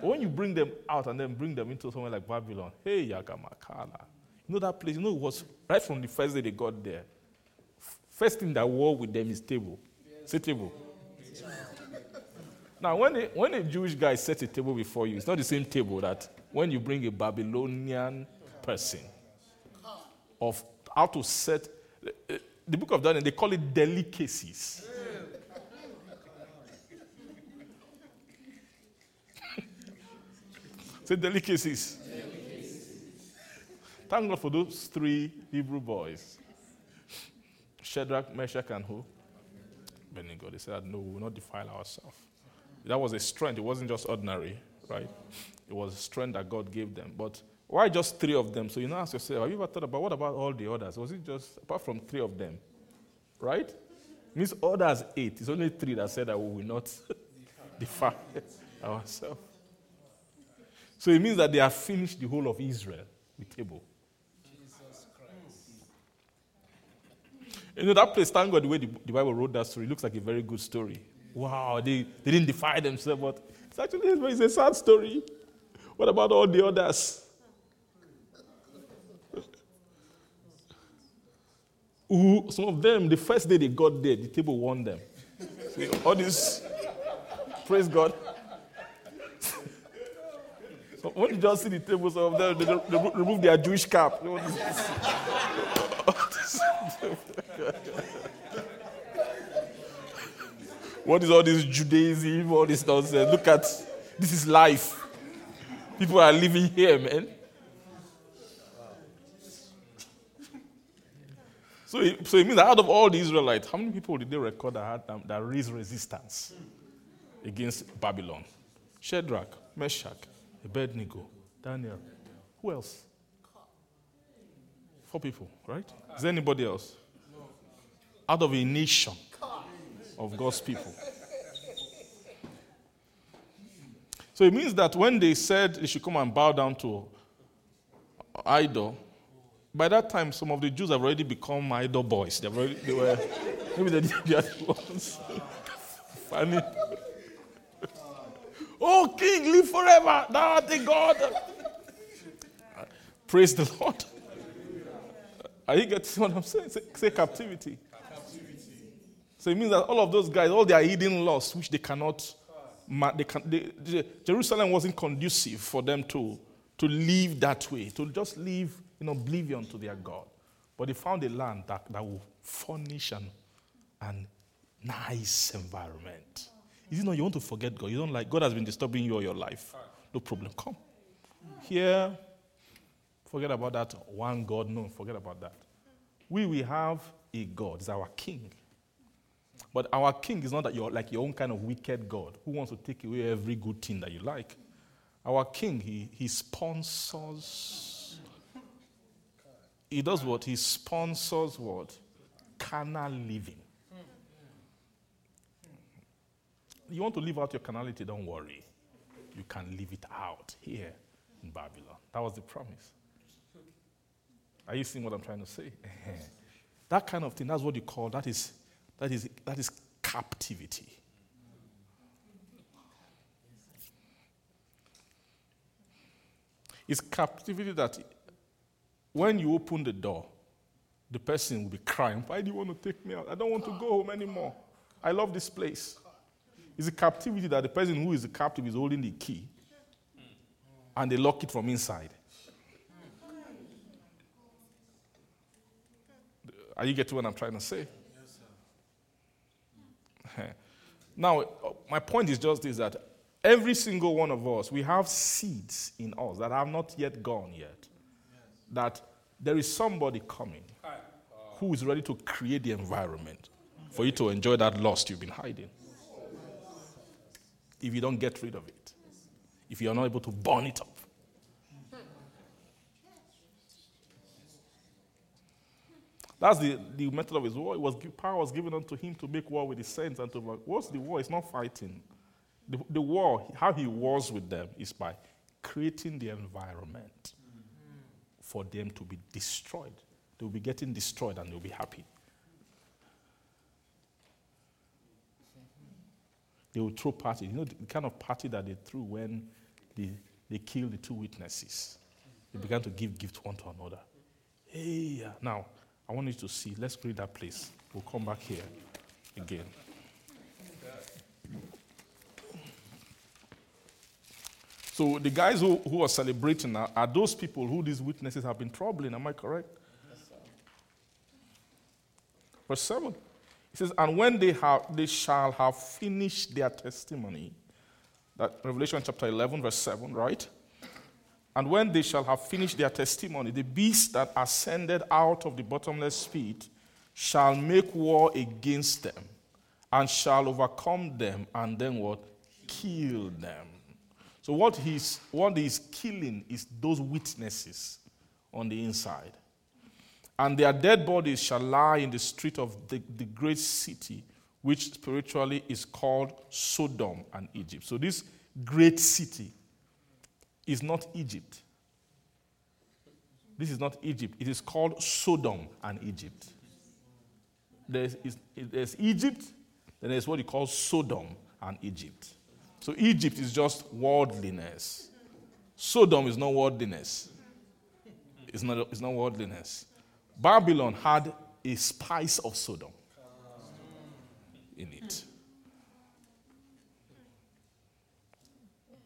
When you bring them out and then bring them into somewhere like Babylon, hey, Yagamakala. You know that place? You know it was right from the first day they got there. First thing that war with them is table. Say table. Now, when a, when a Jewish guy sets a table before you, it's not the same table that when you bring a Babylonian person of how to set eh, eh, the book of Daniel, they call it delicacies. <laughs> Say delicacies. delicacies. Thank God for those three Hebrew boys Shadrach, Meshach, and who? Abednego. They said, No, we will not defile ourselves. That was a strength. It wasn't just ordinary, right? It was a strength that God gave them. But Why just three of them? So you now ask yourself, have you ever thought about what about all the others? Was it just apart from three of them? Right? Means others eight. It's only three that said that we will not <laughs> defile ourselves. So it means that they have finished the whole of Israel with table. You know, that place, thank God, the way the, the Bible wrote that story, looks like a very good story. Wow, they, they didn't defy themselves, but it's actually it's a sad story. What about all the others? Who, some of them, the first day they got there, the table won them. See, <laughs> all this, praise God. <laughs> so when you just see the table, some of them, they remove their Jewish cap. <laughs> <laughs> what is all this Judaism, all this nonsense? Look at, this is life. People are living here, man. So it, so it means that out of all the Israelites, how many people did they record that, had, that raised resistance against Babylon? Shadrach, Meshach, Abednego, Daniel. Who else? Four people, right? Is there anybody else? Out of a nation of God's people. So it means that when they said they should come and bow down to idol, by that time, some of the Jews have already become idol boys. They, already, they were, maybe they, are the ones. Funny. oh, King, live forever. Thou art the God. Praise the Lord. Are you getting <laughs> what I'm saying? Say, say captivity. captivity. So it means that all of those guys, all their hidden lost, which they cannot, they can, they, they, Jerusalem wasn't conducive for them to, to live that way, to just live in oblivion to their God. But they found a land that, that will furnish an, an nice environment. It not you want to forget God? You don't like God has been disturbing you all your life. No problem. Come. Here, forget about that one God. No, forget about that. We we have a God, is our king. But our king is not that you're like your own kind of wicked God who wants to take away every good thing that you like. Our king, he, he sponsors he does what? He sponsors what? Carnal living. You want to live out your carnality, don't worry. You can live it out here in Babylon. That was the promise. Are you seeing what I'm trying to say? <laughs> that kind of thing, that's what you call that is that is that is captivity. It's captivity that when you open the door, the person will be crying, Why do you want to take me out? I don't want to go home anymore. I love this place. It's a captivity that the person who is the captive is holding the key and they lock it from inside. Are you getting what I'm trying to say? Yes, now, my point is just this that every single one of us, we have seeds in us that have not yet gone yet that there is somebody coming who is ready to create the environment for you to enjoy that lust you've been hiding. If you don't get rid of it, if you're not able to burn it up. That's the, the method of his war. It was power was given unto him to make war with the saints and to what's the war? It's not fighting. The, the war, how he wars with them, is by creating the environment for them to be destroyed. They will be getting destroyed and they'll be happy. They will throw parties. You know the kind of party that they threw when they, they killed the two witnesses. They began to give gifts one to another. Hey, ah, now I want you to see. Let's read that place. We'll come back here again. So the guys who, who are celebrating are, are those people who these witnesses have been troubling. Am I correct? Verse 7. It says, And when they, have, they shall have finished their testimony, that Revelation chapter 11, verse 7, right? And when they shall have finished their testimony, the beast that ascended out of the bottomless pit shall make war against them and shall overcome them and then what? Kill them. So what he's what he's killing is those witnesses on the inside. And their dead bodies shall lie in the street of the, the great city, which spiritually is called Sodom and Egypt. So this great city is not Egypt. This is not Egypt. It is called Sodom and Egypt. There's, there's Egypt, then there's what you call Sodom and Egypt. So Egypt is just worldliness. Sodom is not worldliness. It's not, it's not worldliness. Babylon had a spice of Sodom in it.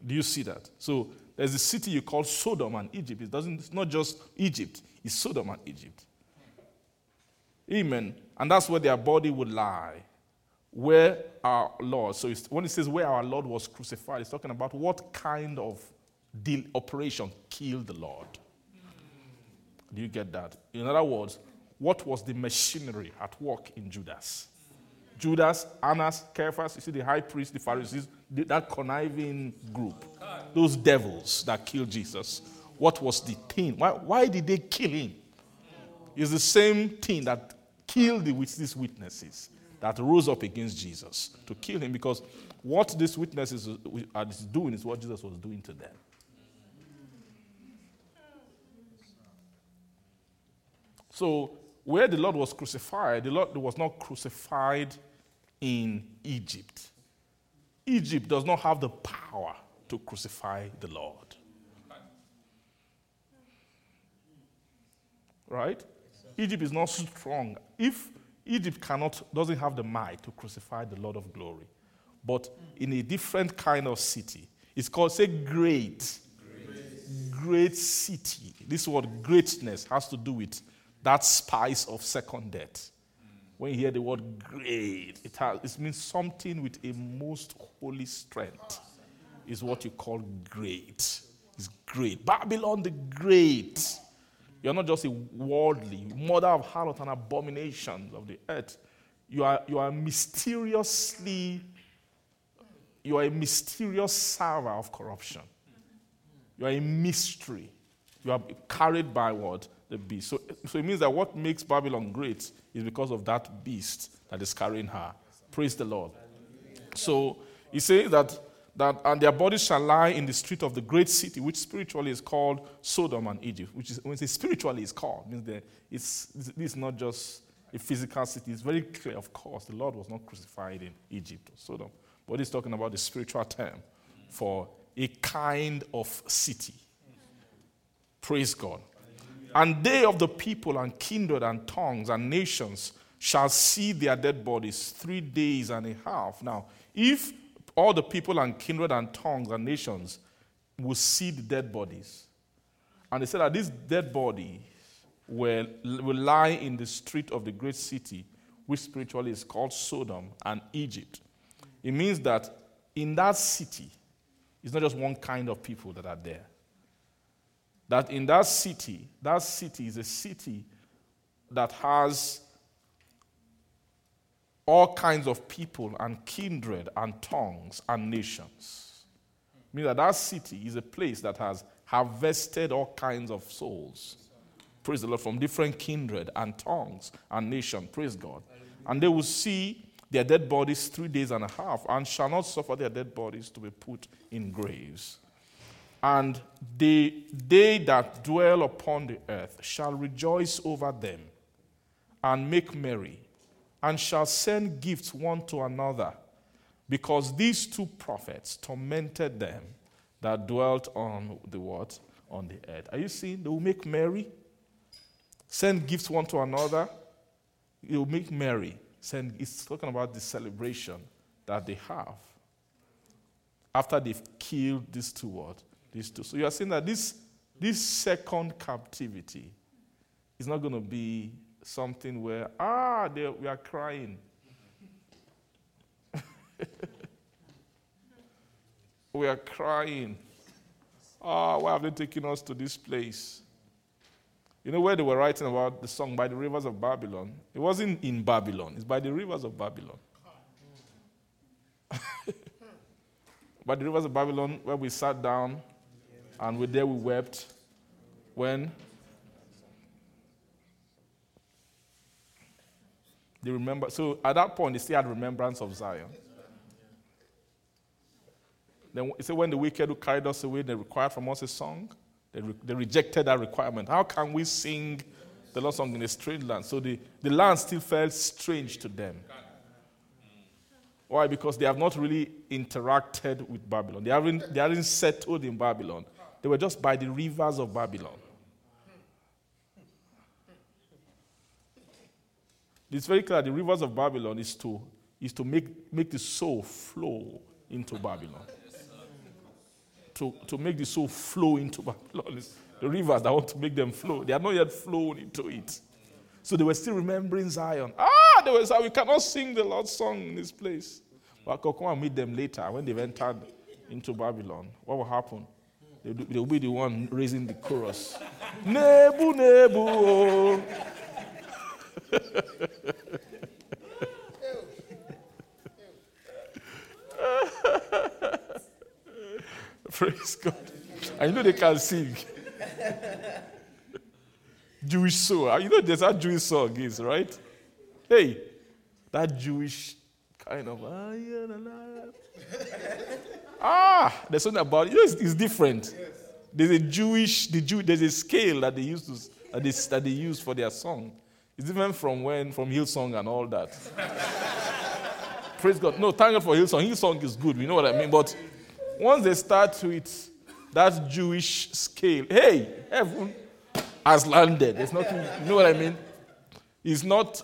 Do you see that? So there's a city you call Sodom and Egypt. It doesn't, it's not just Egypt, it's Sodom and Egypt. Amen. And that's where their body would lie. Where our Lord, so when it says where our Lord was crucified, it's talking about what kind of deal, operation killed the Lord. Do you get that? In other words, what was the machinery at work in Judas? Judas, Annas, Caiaphas, you see the high priest, the Pharisees, that conniving group, those devils that killed Jesus. What was the thing? Why, why did they kill him? It's the same thing that killed the, these witnesses that rose up against Jesus to kill him because what these witnesses are doing is what Jesus was doing to them. So, where the Lord was crucified, the Lord was not crucified in Egypt. Egypt does not have the power to crucify the Lord. Right? Egypt is not strong. If Egypt cannot, doesn't have the might to crucify the Lord of glory, but in a different kind of city, it's called, say, great. Great, great city. This word greatness has to do with that spice of second death. When you hear the word great, it, has, it means something with a most holy strength, is what you call great. It's great. Babylon the Great. You're not just a worldly, mother of harlot and abominations of the earth. You are, you are mysteriously, you are a mysterious server of corruption. You are a mystery. You are carried by what? The beast. So, so it means that what makes Babylon great is because of that beast that is carrying her. Praise the Lord. So he says that that and their bodies shall lie in the street of the great city, which spiritually is called Sodom and Egypt. Which is when it's spiritually is called, means that it's this is not just a physical city. It's very clear, of course, the Lord was not crucified in Egypt or Sodom, but he's talking about the spiritual term for a kind of city. Praise God. And they of the people and kindred and tongues and nations shall see their dead bodies three days and a half. Now, if all the people and kindred and tongues and nations will see the dead bodies. And they said that these dead bodies will, will lie in the street of the great city, which spiritually is called Sodom and Egypt. It means that in that city, it's not just one kind of people that are there. That in that city, that city is a city that has all kinds of people and kindred and tongues and nations. Means that that city is a place that has harvested all kinds of souls. Praise the Lord, from different kindred and tongues and nation. Praise God. And they will see their dead bodies three days and a half, and shall not suffer their dead bodies to be put in graves. And they, they that dwell upon the earth shall rejoice over them and make merry and shall send gifts one to another, because these two prophets tormented them that dwelt on the what? On the earth. Are you seeing? They will make merry, send gifts one to another. They will make merry. Send, it's talking about the celebration that they have after they've killed these two what? These two. So you are saying that this, this second captivity is not going to be something where, ah, they, we are crying. <laughs> we are crying. Ah, why have they taken us to this place? You know where they were writing about the song by the rivers of Babylon? It wasn't in Babylon, it's by the rivers of Babylon. <laughs> by the rivers of Babylon where we sat down and we there we wept when they remember. So at that point, they still had remembrance of Zion. Then it said, when the wicked who carried us away, they required from us a song. They, re- they rejected that requirement. How can we sing the Lord's song in a strange land? So the, the land still felt strange to them. Why? Because they have not really interacted with Babylon. They haven't, they haven't settled in Babylon. They were just by the rivers of Babylon. It's very clear the rivers of Babylon is to, is to make, make the soul flow into Babylon. To, to make the soul flow into Babylon. It's the rivers that want to make them flow. They are not yet flown into it. So they were still remembering Zion. Ah, they were saying, we cannot sing the Lord's song in this place. But I could come and meet them later when they've entered into Babylon. What will happen? They'll, be the one raising the chorus. <laughs> Nebu, Nebu. oh. <laughs> Praise God. I know they can sing. <laughs> Jewish song. You know there's that Jewish song is, right? Hey, that Jewish kind of ah, ah, there's something about it. It's different. There's a Jewish, the Jew, there's a scale that they use to, that they, that they use for their song. It's different from when from Hillsong and all that. <laughs> Praise God. No, thank God for Hillsong. Hillsong is good. We know what I mean. But once they start with that Jewish scale, hey, heaven has landed. There's nothing. You know what I mean? It's not.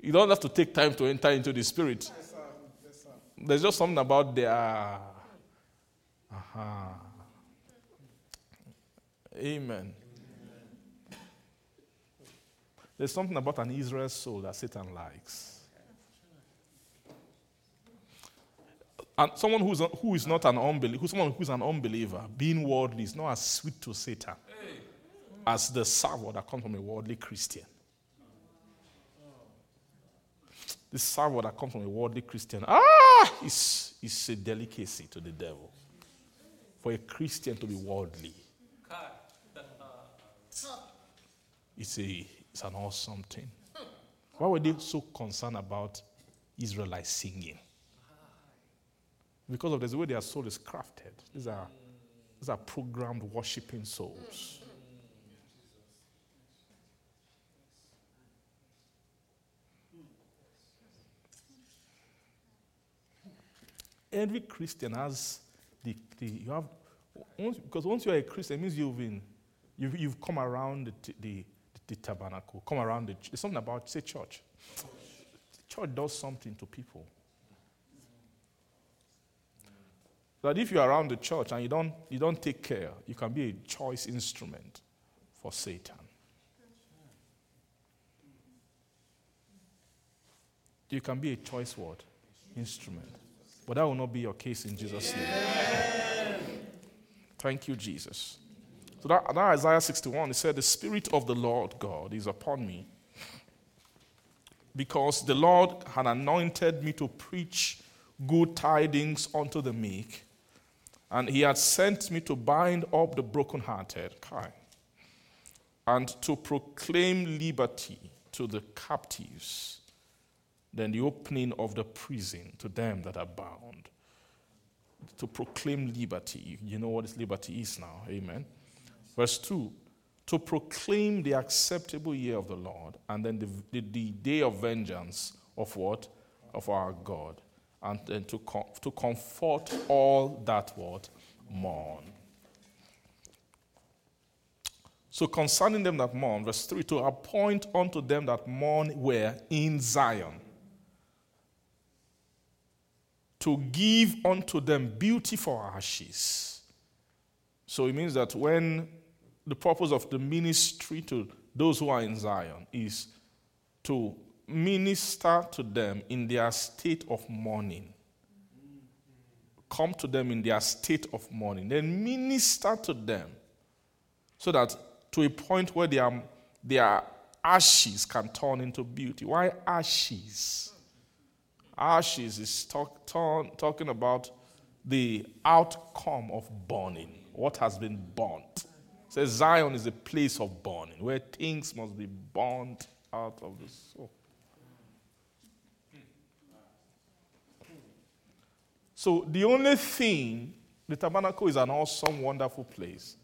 You don't have to take time to enter into the spirit. There's just something about their. Aha. Amen. There's something about an Israel soul that Satan likes. And someone who's, who is not an unbeliever, who, someone who's an unbeliever, being worldly is not as sweet to Satan as the savor that comes from a worldly Christian. The savor that comes from a worldly Christian, ah, is, is a delicacy to the devil. For a Christian to be worldly, it's, a, it's an awesome thing. Why were they so concerned about Israelites singing? Because of the way their soul is crafted. These are, these are programmed worshiping souls. Every Christian has the, the you have once, because once you are a Christian, it means you've been you've, you've come around the, the, the tabernacle, come around the. There's something about say church. Church does something to people. That if you're around the church and you don't you don't take care, you can be a choice instrument for Satan. You can be a choice word instrument. But that will not be your case in Jesus' name. Thank you, Jesus. So that, that Isaiah 61, it said, The Spirit of the Lord God is upon me, because the Lord had anointed me to preach good tidings unto the meek, and he had sent me to bind up the brokenhearted, and to proclaim liberty to the captives, then the opening of the prison to them that are bound to proclaim liberty. You know what liberty is now. Amen. Verse 2 to proclaim the acceptable year of the Lord, and then the, the, the day of vengeance of what? Of our God. And then to, com- to comfort all that what? Mourn. So concerning them that mourn, verse 3 to appoint unto them that mourn where? In Zion to give unto them beauty for ashes. So it means that when the purpose of the ministry to those who are in Zion is to minister to them in their state of mourning. Come to them in their state of mourning. Then minister to them so that to a point where their, their ashes can turn into beauty. Why ashes? Ashes is talk, talk, talking about the outcome of burning, what has been burnt. Says Zion is a place of burning, where things must be burnt out of the soul. So the only thing, the tabernacle is an awesome, wonderful place.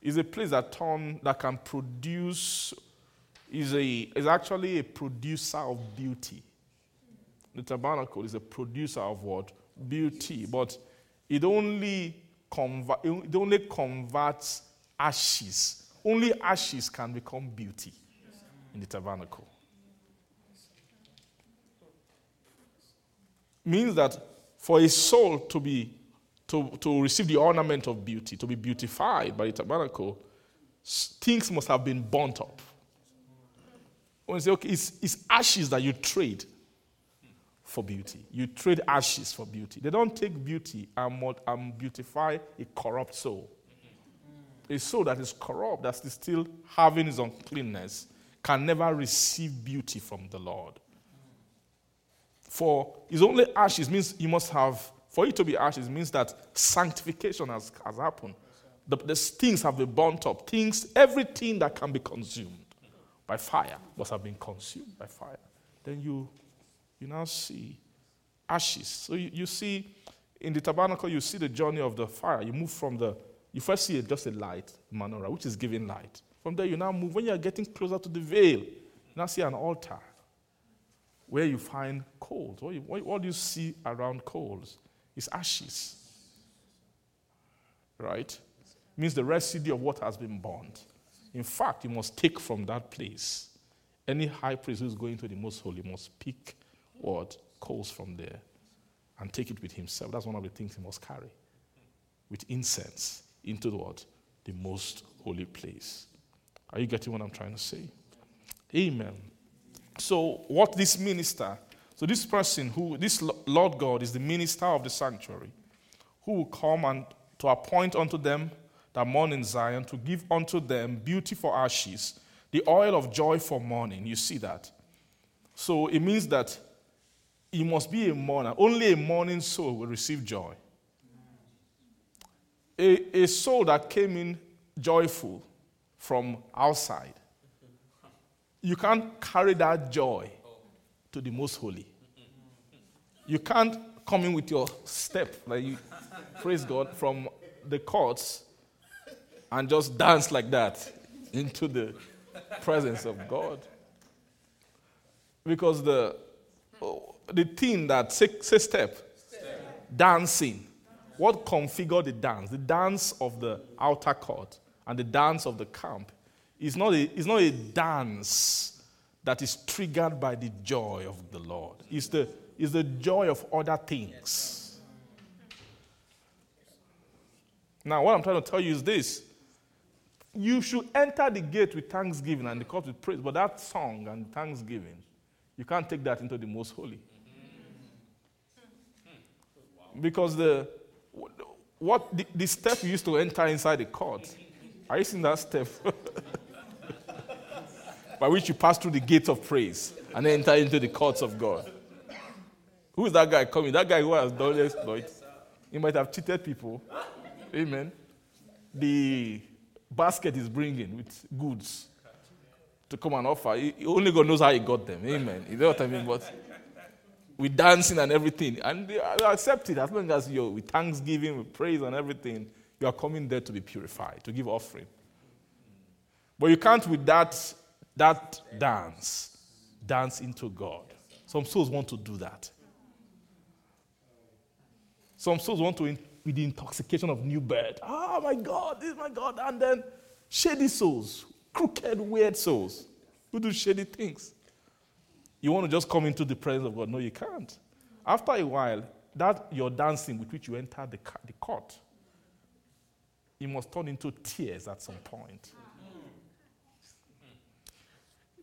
It's a place that turn that can produce is a is actually a producer of beauty. The tabernacle is a producer of what? Beauty. But it only conver- it only converts ashes. Only ashes can become beauty in the tabernacle. Means that for a soul to be to, to receive the ornament of beauty, to be beautified by the tabernacle, things must have been burnt up. When you say, okay, it's, it's ashes that you trade for beauty. You trade ashes for beauty. They don't take beauty and, and beautify a corrupt soul. A soul that is corrupt, that is still having its uncleanness, can never receive beauty from the Lord. For it's only ashes means you must have, for it to be ashes means that sanctification has, has happened. The, the things have been burnt up. Things, everything that can be consumed by fire must have been consumed by fire. Then you, you now see ashes. So you, you see, in the tabernacle, you see the journey of the fire. You move from the, you first see just a light, menorah, which is giving light. From there, you now move. When you are getting closer to the veil, you now see an altar where you find coals. What, you, what, what do you see around coals? It's ashes. Right? means the residue of what has been burned. In fact, you must take from that place. Any high priest who's going to the most holy must pick what? Coals from there and take it with himself. That's one of the things he must carry. With incense into the what? The most holy place. Are you getting what I'm trying to say? Amen. So, what this minister, so this person who, this Lord God is the minister of the sanctuary, who will come and to appoint unto them that mourn in Zion, to give unto them beauty for ashes, the oil of joy for mourning. You see that? So it means that he must be a mourner. Only a mourning soul will receive joy. A, a soul that came in joyful from outside, you can't carry that joy to the most holy. You can't come in with your step, like you, praise God, from the courts and just dance like that into the presence of God. Because the, the thing that, say, say step, step, dancing. What configured the dance? The dance of the outer court and the dance of the camp is not a, is not a dance that is triggered by the joy of the Lord. It's the, it's the joy of other things. Now, what I'm trying to tell you is this you should enter the gate with thanksgiving and the court with praise, but that song and thanksgiving, you can't take that into the most holy. Because the what the, the step used to enter inside the court, are you seeing that step? <laughs> By which you pass through the gates of praise and enter into the courts of God. Who is that guy coming? That guy who has done exploits. He might have cheated people. Amen. The basket is bringing with goods to come and offer. He, only God knows how he got them. Amen. You know what I mean? But with dancing and everything, and they accept it as long as you're with thanksgiving, with praise and everything, you are coming there to be purified, to give offering. But you can't with that that dance dance into God. Some souls want to do that. Some souls want to with the intoxication of new birth. Oh my God, this is my God. And then shady souls, crooked, weird souls who do shady things. You want to just come into the presence of God? No, you can't. After a while, that your dancing with which you enter the, the court, it must turn into tears at some point.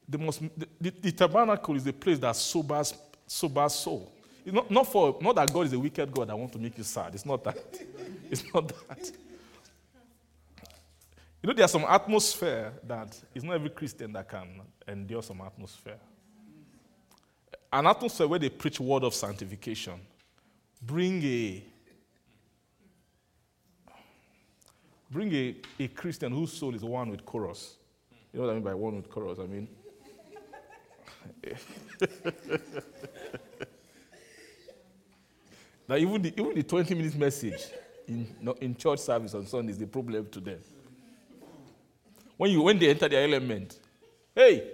The, most, the, the, the tabernacle is a place that sobers, sobers soul. It's not, not, for, not that God is a wicked God that wants to make you sad. It's not that. <laughs> It's not that. You know, there's some atmosphere that it's not every Christian that can endure some atmosphere. An atmosphere where they preach word of sanctification, bring a, bring a, a Christian whose soul is one with chorus. You know what I mean by one with chorus? I mean, <laughs> that even the, even the 20 minute message in, in church service on Sunday is the problem to them. When, you, when they enter their element, hey,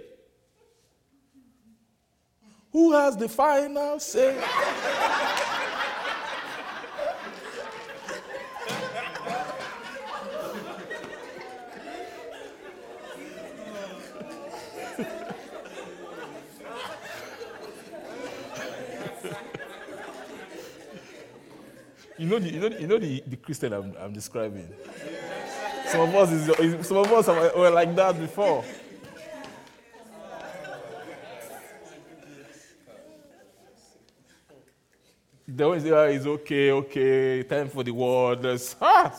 who has the final say? <laughs> You know the, you know, you know the, the Christian I'm, I'm describing? Some of us, is, some of us were like that before. They always say, ah, it's okay, okay, time for the word. Ah,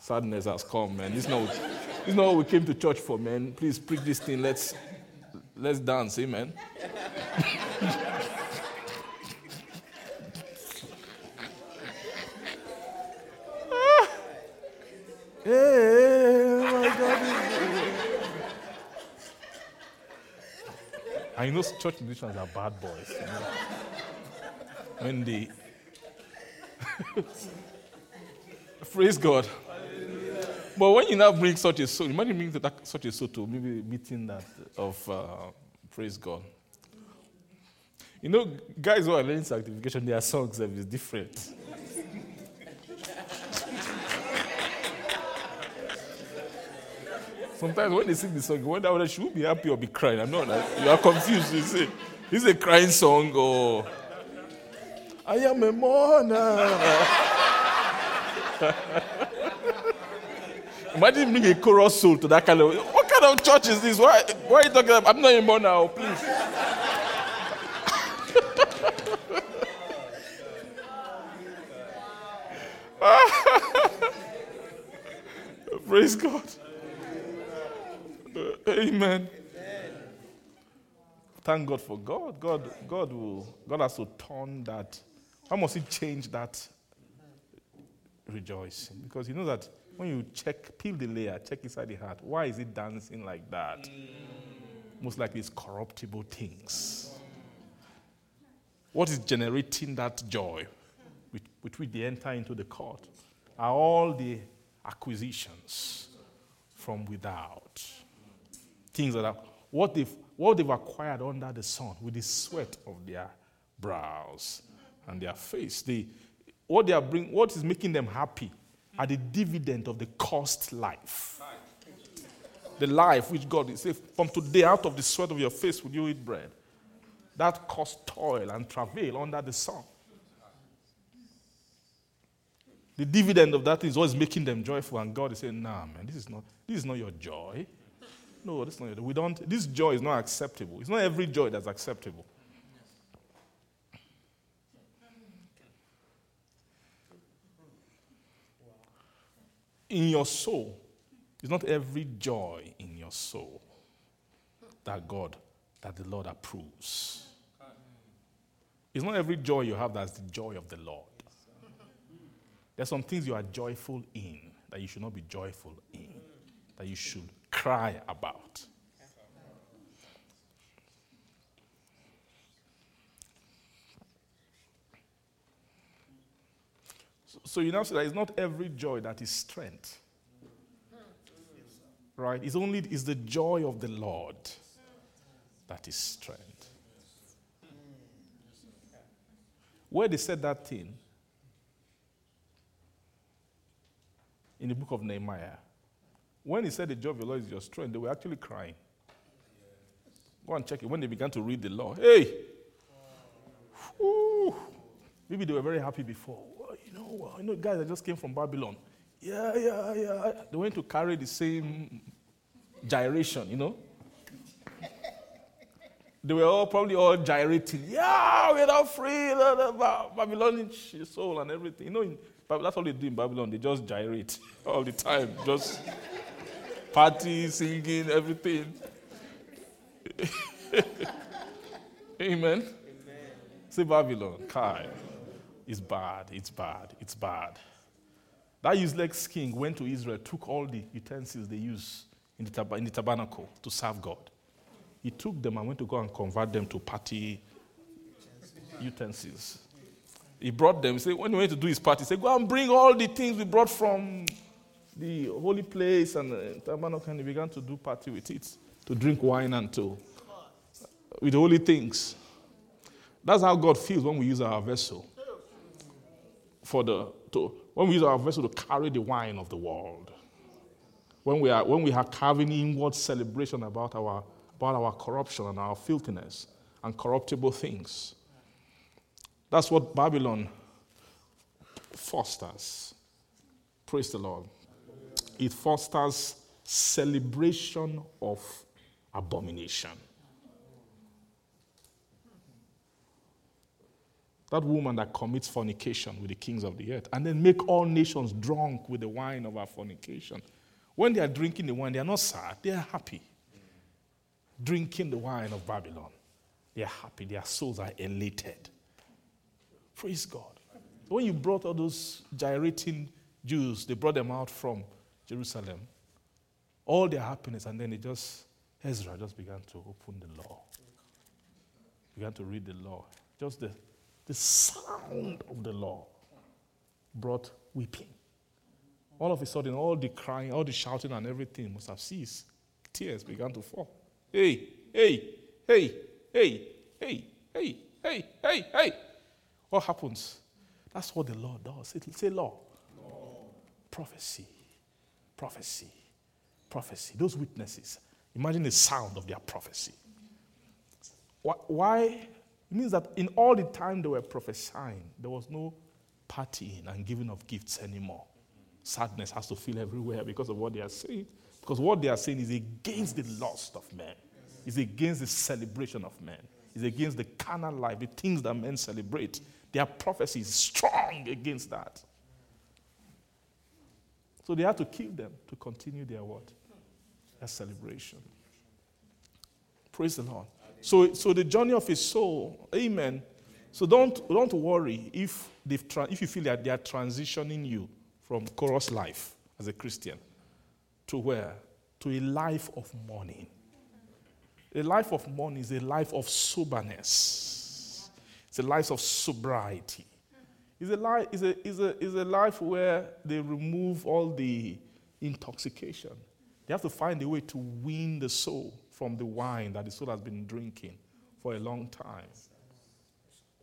sadness has come, man. This is, not, this is not what we came to church for, man. Please preach this thing. Let's, let's dance, amen. Hey, my God. I know church musicians are bad boys. you know. When they <laughs> praise God. But when you now bring such a soul, imagine bringing that, such a soul to maybe meeting that of uh, praise God. You know, guys who are learning sanctification, their songs is different. Sometimes when they sing the song, you wonder whether she will be happy or be crying. I'm not like, you are confused. You say, is a crying song or I am a mourner. <laughs> Imagine bring a chorus soul to that kind of. What kind of church is this? Why, why are you talking about? I'm not a mourner, oh, please. <laughs> Praise God. Uh, Amen. Thank God for God. God, God will. God has to turn that. How must He change that rejoicing? Because you know that when you check, peel the layer, check inside the heart. Why is it dancing like that? Most likely, it's corruptible things. What is generating that joy with, with which they enter into the court are all the acquisitions from without. Things that are what they've, what they've acquired under the sun with the sweat of their brows and their face. They, what, they are bring, what is making them happy are the dividend of the cost life. The life which God is saying, from today, out of the sweat of your face will you eat bread. That cost toil and travail under the sun. The dividend of that is is making them joyful, and God is saying, "Nah, man, this is not this is not your joy. No, this. We don't. This joy is not acceptable. It's not every joy that's acceptable. In your soul, it's not every joy in your soul that God, that the Lord approves. It's not every joy you have that's the joy of the Lord. There's some things you are joyful in that you should not be joyful in, that you should cry about. So, so you now say that it's not every joy that is strength. Right? It's only it's the joy of the Lord that is strength. Where they said that thing, in the book of Nehemiah. When he said the joy of the Lord is your strength, they were actually crying. Go and check it. When they began to read the law, hey, Whew. maybe they were very happy before. Well, you know, you know, guys that just came from Babylon. Yeah, yeah, yeah. They went to carry the same gyration, you know. They were all probably all gyrating. Yeah, we're now free. blah, blah, Babylonian soul and everything. You know, in, that's all they do in Babylon. They just gyrate <laughs> all the time. Just party, singing, everything. <laughs> Amen. Say Babylon. Kai. It's bad. It's bad. It's bad. That useless king went to Israel, took all the utensils they use in the, tab- in the tabernacle to serve God. He took them and went to go and convert them to party utensils. He brought them. He said, when he went to do his party, he said, Go and bring all the things we brought from the holy place and the tabernacle. And he began to do party with it, to drink wine and to, uh, with holy things. That's how God feels when we use our vessel for the to when we use our vessel to carry the wine of the world. When we are when we are carrying inward celebration about our about our corruption and our filthiness and corruptible things. That's what Babylon fosters. Praise the Lord. It fosters celebration of abomination. That woman that commits fornication with the kings of the earth and then make all nations drunk with the wine of her fornication. When they are drinking the wine, they are not sad, they are happy. Drinking the wine of Babylon. They are happy, their souls are elated. Praise God. When you brought all those gyrating Jews, they brought them out from Jerusalem, all their happiness, and then it just, Ezra just began to open the law, began to read the law. Just the, the sound of the law brought weeping. All of a sudden, all the crying, all the shouting, and everything must have ceased. Tears began to fall. Hey, hey, hey, hey, hey, hey, hey, hey, hey. What happens? That's what the law does. It'll say law. Prophecy. Prophecy. Prophecy. Those witnesses. Imagine the sound of their prophecy. Why? It means that in all the time they were prophesying, there was no partying and giving of gifts anymore. Sadness has to fill everywhere because of what they are saying. Because what they are saying is against the lust of men, it's against the celebration of men, it's against the carnal life, the things that men celebrate. Their prophecy is strong against that. So they had to kill them to continue their what? Their celebration. Praise the Lord. So, so the journey of his soul, amen. So don't, don't worry if, they've tra- if you feel that they are transitioning you from chorus life as a Christian to where? To a life of mourning. A life of mourning is a life of soberness. It's a life of sobriety. It's a, life, it's, a, it's, a, it's a life where they remove all the intoxication. They have to find a way to wean the soul from the wine that the soul has been drinking for a long time.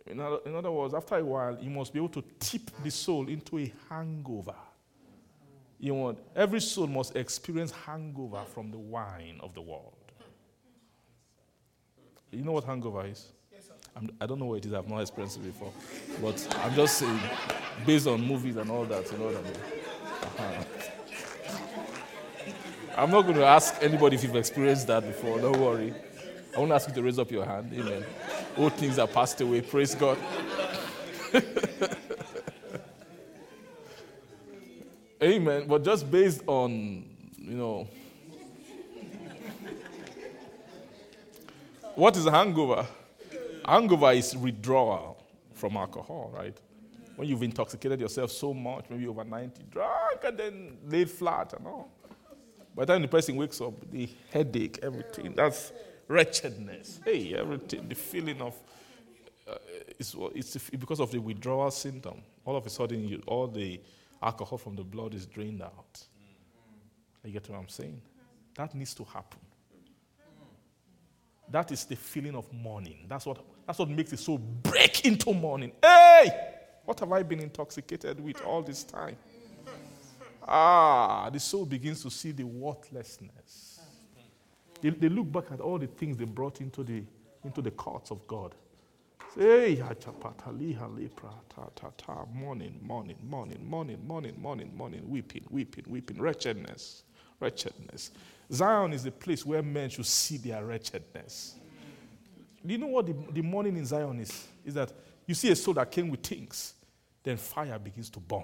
In other, in other words, after a while, you must be able to tip the soul into a hangover. You want every soul must experience hangover from the wine of the world. You know what hangover is? I'm, I don't know what it is. I've not experienced it before, but I'm just saying, based on movies and all that. You know what I mean? Uh-huh. I'm not going to ask anybody if you've experienced that before. Don't worry. I won't ask you to raise up your hand. Amen. All things are passed away. Praise God. <laughs> Amen. But just based on, you know, what is a hangover? Hangover is withdrawal from alcohol, right? When you've intoxicated yourself so much, maybe over 90, drunk, and then laid flat and all. By the time the person wakes up, the headache, everything, that's wretchedness. Hey, everything, the feeling of, uh, it's, it's because of the withdrawal symptom. All of a sudden, you, all the alcohol from the blood is drained out. You get what I'm saying? That needs to happen. That is the feeling of mourning. That's what, that's what makes it so break into mourning. Hey! What have I been intoxicated with all this time? Ah, the soul begins to see the worthlessness. They, they look back at all the things they brought into the, into the courts of God. Ta, mourning, mourning, mourning, mourning, mourning, mourning, mourning, weeping, weeping, weeping, wretchedness, wretchedness. Zion is the place where men should see their wretchedness. Do you know what the, the mourning in Zion is? Is that you see a soul that came with things, then fire begins to burn.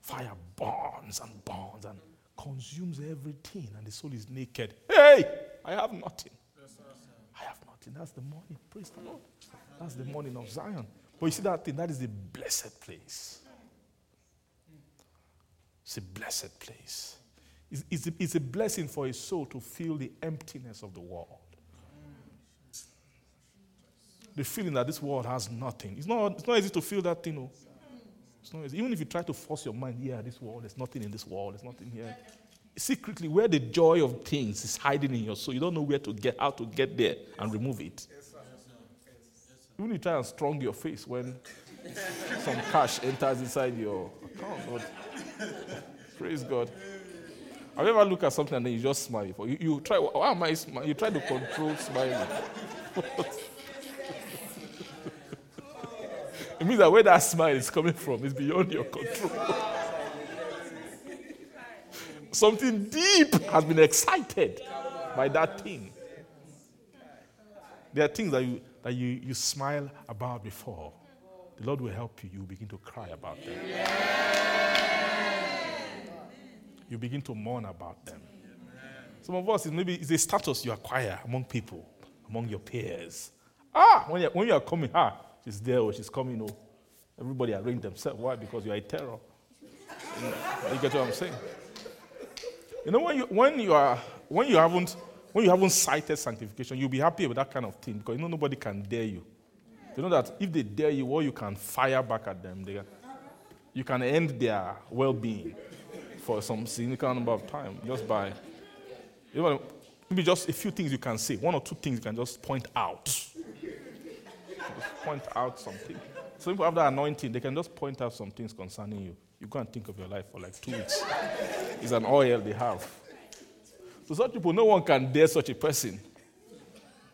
Fire burns and burns and consumes everything, and the soul is naked. Hey, I have nothing. I have nothing. That's the mourning. Praise the Lord. That's the mourning of Zion. But you see that thing, that is the blessed place. It's a blessed place. It's, it's, a, it's a blessing for a soul to feel the emptiness of the world. The feeling that this world has nothing. It's not, it's not easy to feel that thing. Oh. It's not easy. Even if you try to force your mind, yeah, this world, there's nothing in this world, there's nothing here. Secretly, where the joy of things is hiding in your soul, you don't know where to get, how to get there and remove it. Even you try and strong your face when <laughs> some cash enters inside your account. Praise God. Have you ever looked at something and then you just smile? You, you try, why am I smiling? You try to control smiling. <laughs> it means that where that smile is coming from is beyond your control. Something deep has been excited by that thing. There are things that you, that you, you smile about before. The Lord will help you. You begin to cry about them. You begin to mourn about them. Some of us, maybe it's a status you acquire among people, among your peers. Ah, when, you when you are coming, ah, she's there or she's coming. Oh, everybody arrange themselves. Why? Because you are a terror. you get what I'm saying? You know, when you, when you, are, when you, haven't, when you haven't cited sanctification, you'll be happy with that kind of thing because you know nobody can dare you. You know that if they dare you, or you can fire back at them, they, you can end their well being for some significant number of time just by, you know, maybe just a few things you can say, one or two things you can just point out. Just point out something. Some people have that anointing, they can just point out some things concerning you. You and think of your life for like two weeks. it's an oil they have. So such people, no one can dare such a person.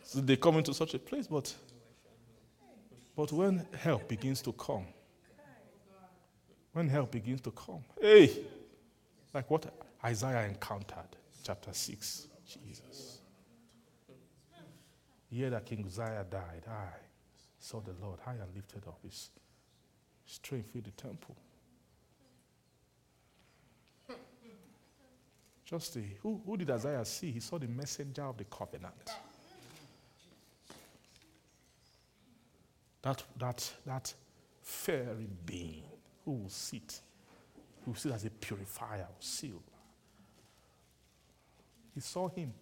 So they come into such a place, but but when help begins to come, when help begins to come, hey, like what Isaiah encountered, chapter 6, Jesus. Year that King Uzziah died, I saw the Lord high and lifted up. His strength filled the temple. Just the, who, who did Isaiah see? He saw the messenger of the covenant. That, that, that fairy being who will sit, who will sit as a purifier silver. He saw him.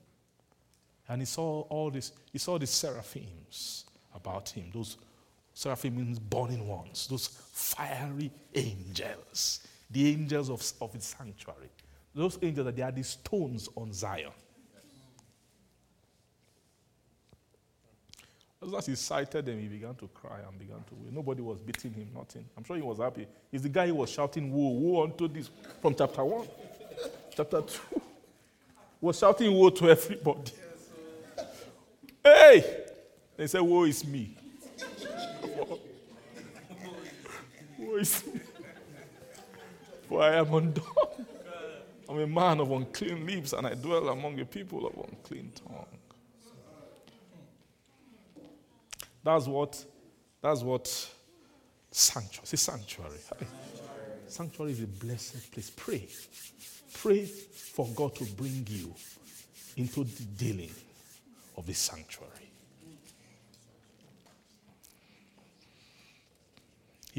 And he saw all this, he saw the seraphims about him, those seraphim means burning ones, those fiery angels, the angels of, of his sanctuary. Those angels that they are the stones on Zion. As soon as he sighted them, he began to cry and began to weep. Nobody was beating him, nothing. I'm sure he was happy. He's the guy who was shouting, Woe, woe unto this from chapter 1. chapter 2. Was shouting woe to everybody. Hey! They said, Woe is me. woe is me. For I am undone. I'm a man of unclean lips, and I dwell among a people of unclean tongue. That's what, that's what sanctuary. It's a sanctuary. Sanctuary is a blessed place. Pray. Pray for God to bring you into the dealing of the sanctuary.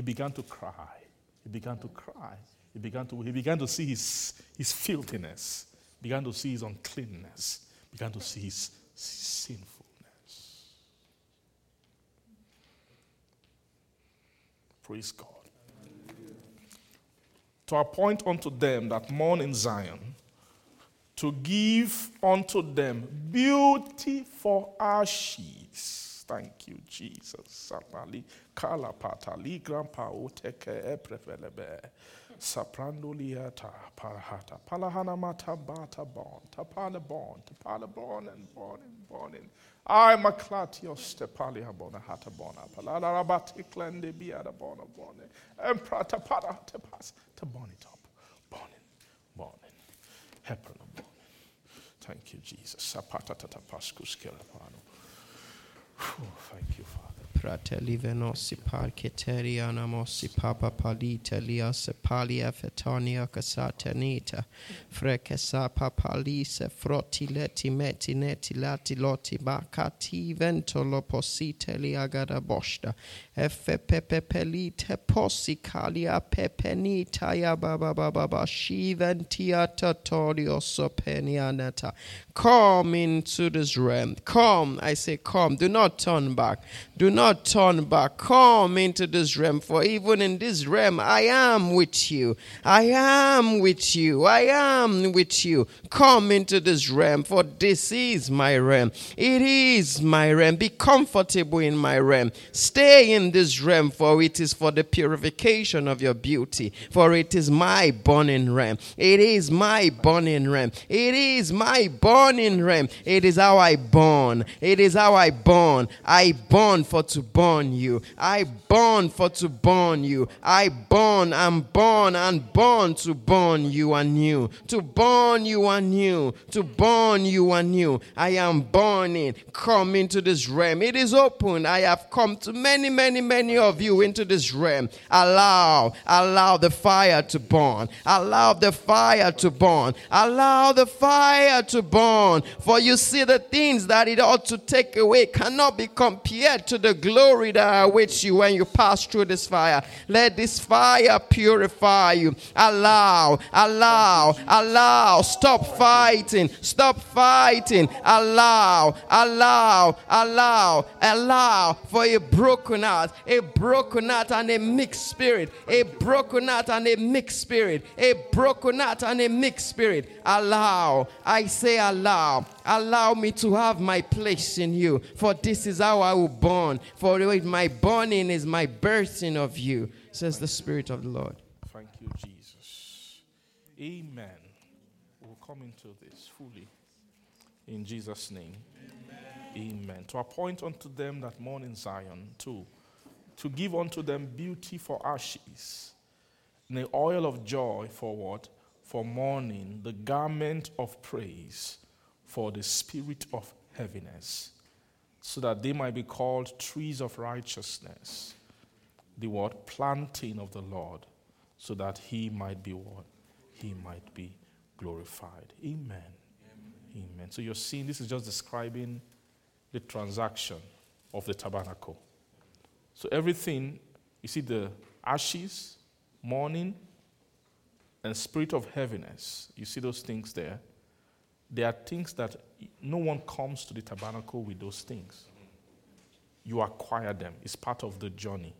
He began to cry. He began to cry. He began to, he began to see his, his filthiness, began to see his uncleanness, began to see his, his sinfulness. Praise God. To appoint unto them that mourn in Zion, to give unto them beauty for ashes. Thank you, Jesus. Sapali kalapatali grandpa oteke eprefelebe. Saprandoliata parahata palahana mata bata bon tapala bon tapala bon and bon and bon and I maklatios te pali habona hata bona palala rabati klende biada bona bone and prata para te pas te boni top bonin bonin heperna bonin. Thank you, Jesus. Sapata tata pascus kelapano. Thank you, Father. Prateli venosi parketeria namosi papa palita lia sepalia fetania casatanita frecesa papalise frotti leti meti neti lati loti bacati ventolo posite liagada bosta effe pepe pelite posi calia pepenita ya baba baba baba shiventia tatorio sopenianeta come into this realm. Come. I say come. Do not turn back. Do not turn back. Come into this realm for even in this realm i am with you. I am with you. I am with you. Come into this realm for this is my realm. It is my realm. Be comfortable in my realm. Stay in this realm for it is for the purification of your beauty. For it is my burning realm. It is my burning realm. It is my burning realm. It is how i burn. It is how i burn. I burn for to burn you. I burn for to burn you. I burn and burn and burn to burn you anew. To burn you anew. To burn you anew. I am burning. Come into this realm. It is open. I have come to many many many of you into this realm. Allow allow the fire to burn. Allow the fire to burn. Allow the fire to burn. For you see the things that it ought to take away cannot be compared to the glory that awaits you when you pass through this fire. Let this fire purify you. Allow allow allow. Stop fighting. Stop fighting. Allow allow allow allow for a broken heart a broken heart and a mixed spirit a broken heart and a mixed spirit a broken heart and a mixed spirit. Allow. I say allow. Allow me to have my place in you for this is how i will burn for my burning is my birthing of you says the spirit of the lord Thank you, Jesus. Amen. We'll come into this fully. In Jesus' name. Amen. To appoint unto them that mourn in Zion, too, to give unto them beauty for ashes, and the oil of joy for what? For mourning, the garment of praise for the spirit of heaviness, so that they might be called trees of righteousness, the word planting of the Lord, so that he might be what? He might be glorified. Amen. Amen. So you're seeing this is just describing the transaction of the tabernacle. So everything, you see the ashes, mourning, and spirit of heaviness. You see those things there? They are things that no one comes to the tabernacle with those things. You acquire them. It's part of the journey.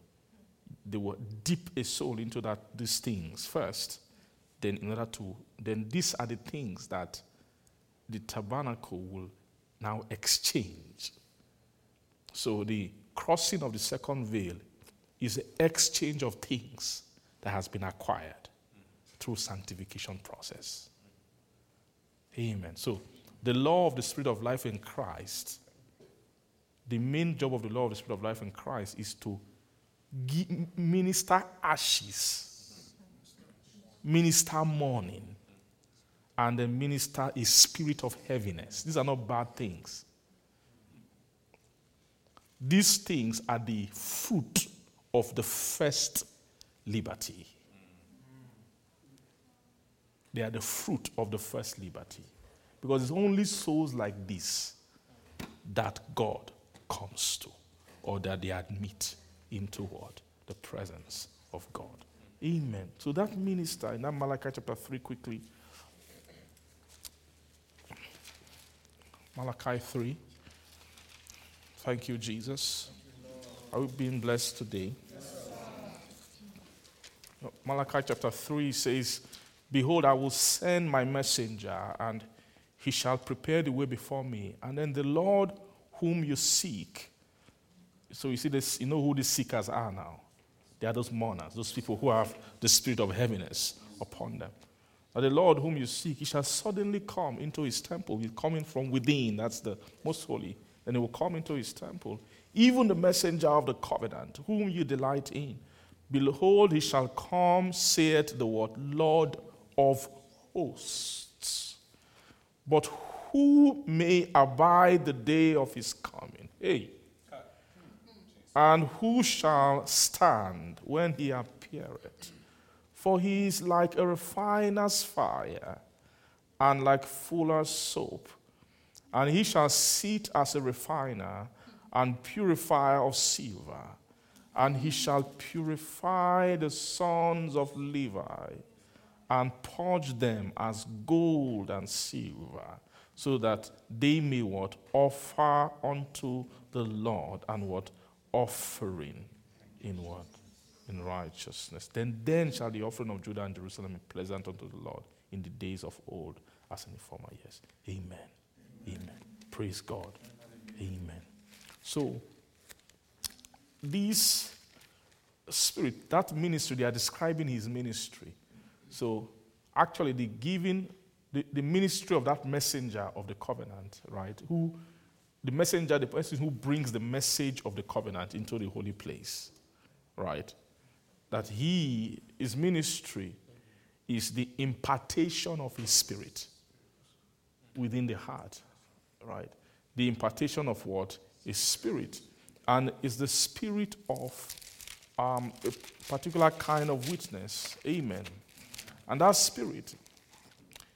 They will dip a soul into that these things first. Then in order to then these are the things that the tabernacle will now exchange. So the crossing of the second veil is the exchange of things that has been acquired through sanctification process. Amen. So the law of the spirit of life in Christ, the main job of the law of the spirit of life in Christ is to minister ashes, minister mourning, and then minister a spirit of heaviness. These are not bad things. These things are the fruit of the first liberty. They are the fruit of the first liberty. Because it's only souls like this that God comes to, or that they admit into what? The presence of God. Amen. So that minister in that Malachi chapter 3, quickly. Malachi 3. Thank you, Jesus. Are we being blessed today? Malachi chapter 3 says, Behold, I will send my messenger, and he shall prepare the way before me. And then the Lord whom you seek. So you see this, you know who the seekers are now. They are those mourners, those people who have the spirit of heaviness upon them. And the Lord whom you seek, he shall suddenly come into his temple. He's coming from within, that's the most holy. Then he will come into his temple. Even the messenger of the covenant, whom you delight in. Behold, he shall come, saith the word, Lord of hosts. But who may abide the day of his coming? Hey. And who shall stand when he appeareth? For he is like a refiner's fire, and like fuller's soap. And he shall sit as a refiner and purifier of silver. And he shall purify the sons of Levi and purge them as gold and silver, so that they may what? Offer unto the Lord and what? Offering in what? In righteousness. Then, then shall the offering of Judah and Jerusalem be pleasant unto the Lord in the days of old, as in the former years. Amen. Amen. Praise God. Amen. So, this spirit, that ministry, they are describing his ministry. So, actually, the giving, the, the ministry of that messenger of the covenant, right? Who, the messenger, the person who brings the message of the covenant into the holy place, right? That he, his ministry is the impartation of his spirit within the heart, right? The impartation of what? Is spirit. And is the spirit of um, a particular kind of witness. Amen. And that spirit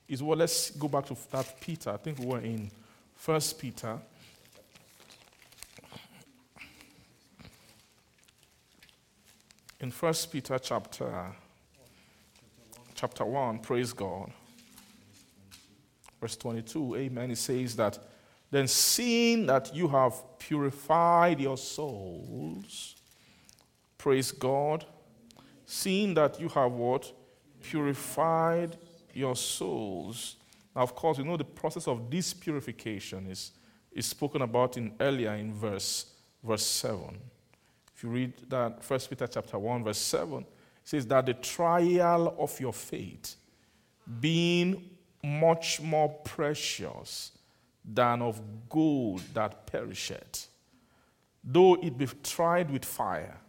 is what, let's go back to that Peter. I think we were in First Peter. In First Peter chapter, chapter 1, praise God. Verse 22, amen. It says that, then seeing that you have purified your souls, praise God, seeing that you have what? Purified your souls. Now, of course, you know the process of this purification is, is spoken about in earlier in verse, verse 7. If you read that, 1 Peter chapter 1, verse 7, it says that the trial of your faith, being much more precious than of gold that perisheth, though it be tried with fire,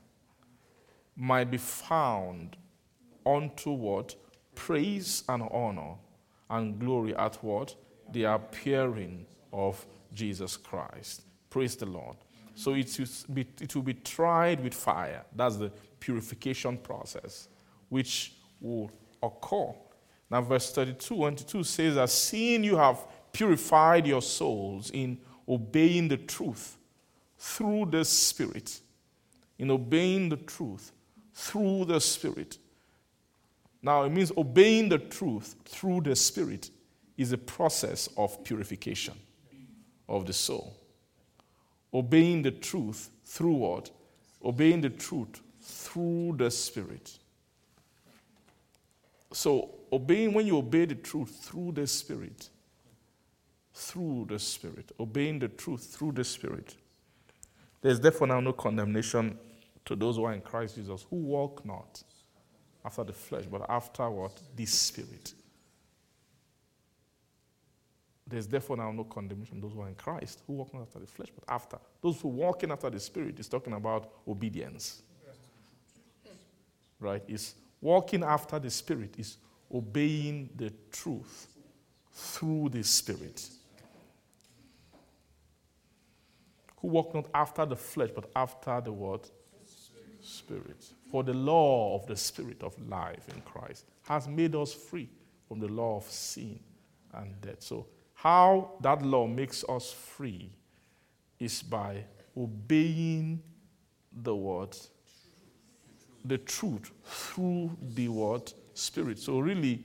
might be found unto what? Praise and honor and glory at what? The appearing of Jesus Christ. Praise the Lord. So it will, be, it will be tried with fire. That's the purification process, which will occur. Now, verse 32 and 22 says that seeing you have purified your souls in obeying the truth through the Spirit, in obeying the truth through the Spirit. Now, it means obeying the truth through the Spirit is a process of purification of the soul. Obeying the truth through what? Obeying the truth through the Spirit. So, obeying, when you obey the truth through the Spirit, through the Spirit, obeying the truth through the Spirit, there's therefore now no condemnation to those who are in Christ Jesus, who walk not after the flesh, but after what? The Spirit. There's therefore now no condemnation those who are in Christ, who walk not after the flesh, but after. Those who are walking after the Spirit is talking about obedience. Right? Is walking after the Spirit is obeying the truth through the Spirit. Who walk not after the flesh, but after the word Spirit. For the law of the Spirit of life in Christ has made us free from the law of sin and death. So, how that law makes us free is by obeying the word, the truth through the word spirit. So, really,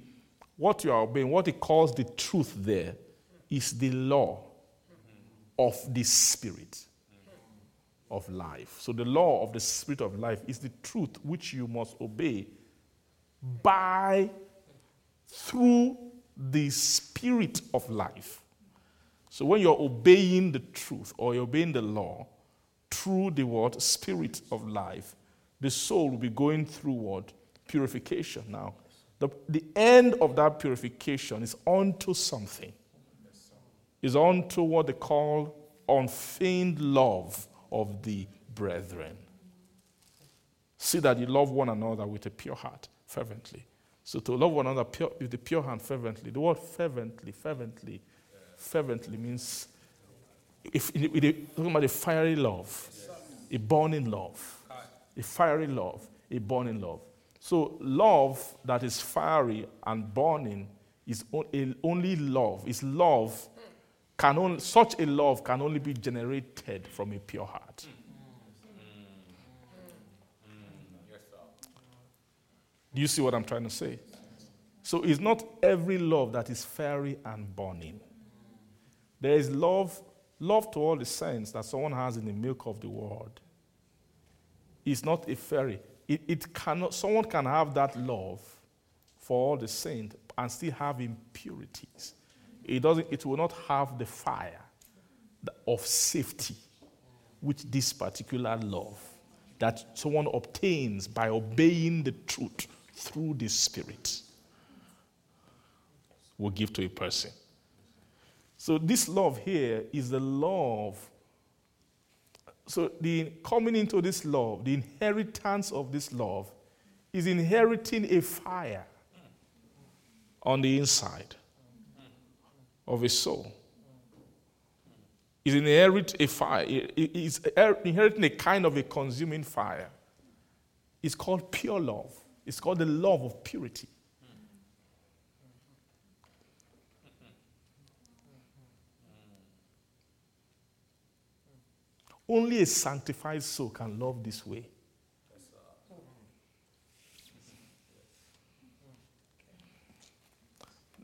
what you are obeying, what it calls the truth there, is the law of the spirit of life. So, the law of the spirit of life is the truth which you must obey by, through the spirit of life. So, when you're obeying the truth or you're obeying the law through the word spirit of life, the soul will be going through what? Purification. Now, the, the end of that purification is unto something, is unto what they call unfeigned love of the brethren. See that you love one another with a pure heart, fervently. So to love one another pure, with a pure heart fervently, the word fervently, fervently, fervently means if, talking about a fiery love. a burning love, a fiery love, a burning love. So, love that is fiery and burning is only love. Is love can only, such a love can only be generated from a pure heart. Do you see what I'm trying to say? So it's not every love that is fiery and burning. There is love, love to all the saints that someone has in the milk of the word. It's not a fairy. It, it cannot, someone can have that love for all the saints and still have impurities. It, doesn't, it will not have the fire of safety, which this particular love that someone obtains by obeying the truth through the Spirit will give to a person. So, this love here is the love. So, the coming into this love, the inheritance of this love, is inheriting a fire on the inside of a soul. Is inherit a fire. Is inheriting a kind of a consuming fire. It's called pure love. It's called the love of purity. Only a sanctified soul can love this way.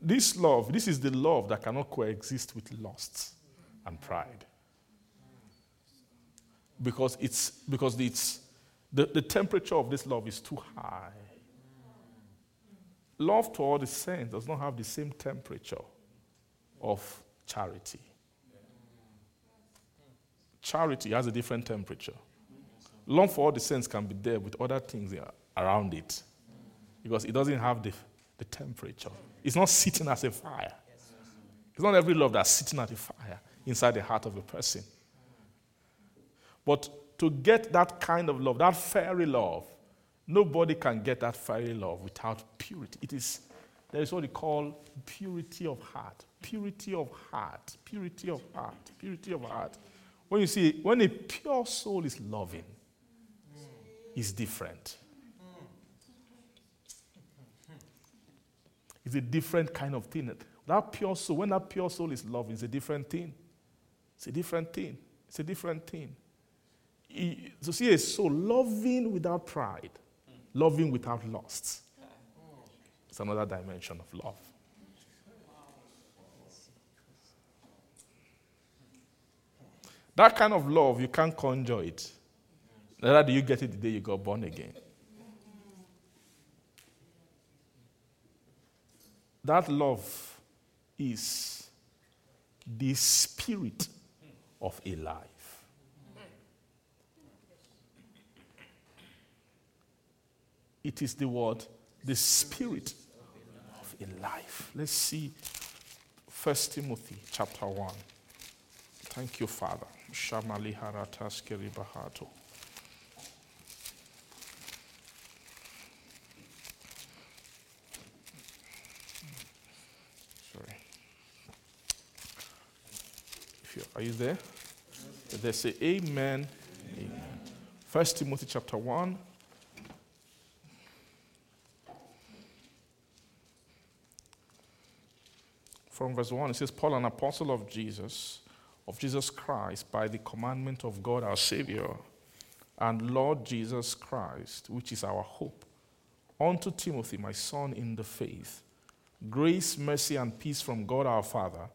This love, this is the love that cannot coexist with lust and pride. Because it's because it's the, the temperature of this love is too high. Love to all the saints does not have the same temperature of charity. Charity has a different temperature. Love for all the saints can be there with other things around it because it doesn't have the, the temperature. It's not sitting as a fire. It's not every love that's sitting at a fire inside the heart of a person. But to get that kind of love, that fairy love, nobody can get that fairy love without purity. It is there is what we call purity of heart. Purity of heart. Purity of heart. Purity of heart. When you see when a pure soul is loving, it's different. It's a different kind of thing. That pure soul, when that pure soul is loving, it's a different thing. It's a different thing. It's a different thing. To see a soul loving without pride, loving without lust, it's another dimension of love. That kind of love, you can't conjure it. Neither do you get it the day you got born again. That love is the spirit of a life. It is the word, the spirit of a life. Let's see 1 Timothy chapter 1. Thank you, Father. Shamali harataskeri bahato. Are you there? They say amen. Amen. First Timothy chapter 1. From verse 1, it says, Paul, an apostle of Jesus, of Jesus Christ, by the commandment of God our Savior, and Lord Jesus Christ, which is our hope, unto Timothy, my son in the faith, grace, mercy, and peace from God our Father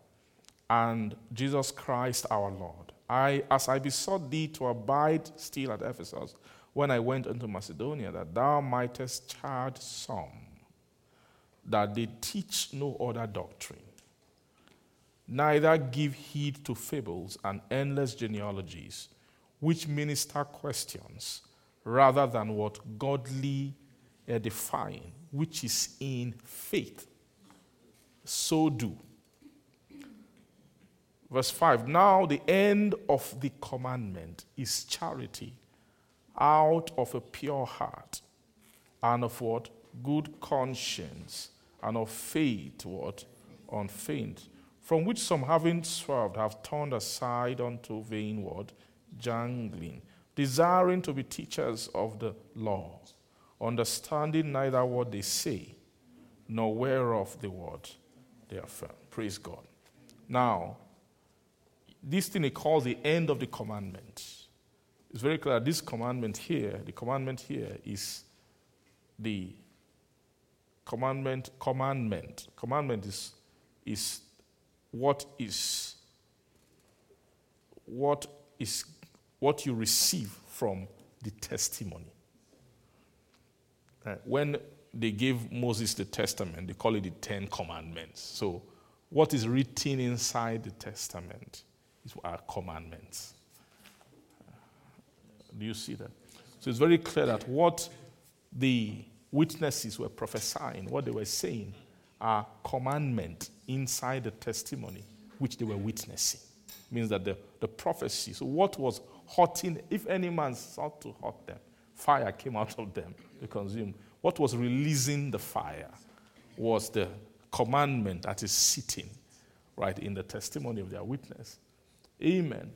and Jesus Christ our Lord. I, as I besought thee to abide still at Ephesus when I went into Macedonia, that thou mightest charge some that they teach no other doctrine, neither give heed to fables and endless genealogies, which minister questions, rather than what godly edifying, which is in faith. So do. Verse 5 Now the end of the commandment is charity out of a pure heart and of what? Good conscience and of faith, what? Unfeigned. From which some having swerved have turned aside unto vain word, jangling, desiring to be teachers of the law, understanding neither what they say, nor whereof the word they affirm. Praise God. Now, this thing he calls the end of the commandment. It's very clear this commandment here, the commandment here is the commandment, commandment. Commandment is, is what is what is what you receive from the testimony. Uh, when they gave Moses the testament, they call it the Ten Commandments. So, what is written inside the testament is our commandments. Uh, do you see that? So, it's very clear that what the witnesses were prophesying, what they were saying, are commandment inside the testimony which they were witnessing. It Means that the, the prophecy, so what was hurting, if any man sought to hurt them, fire came out of them to consume. What was releasing the fire was the commandment that is sitting right in the testimony of their witness. Amen.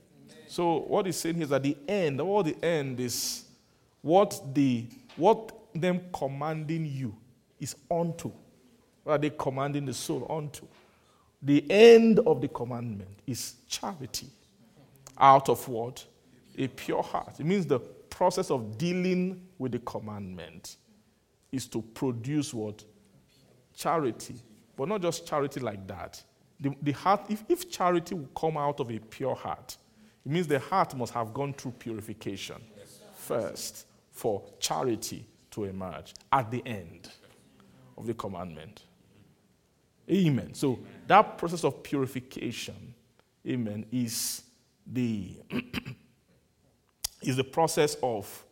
So what he's saying is that the end, all the end is what the what them commanding you is unto. What are they commanding the soul unto? The end of the commandment is charity. Out of what? A pure heart. It means the process of dealing with the commandment is to produce what? Charity. But not just charity like that. The, the heart, if, if charity will come out of a pure heart, it means the heart must have gone through purification first for charity to emerge at the end of the commandment. Amen. So that process of purification, amen, is the <clears throat> is the process of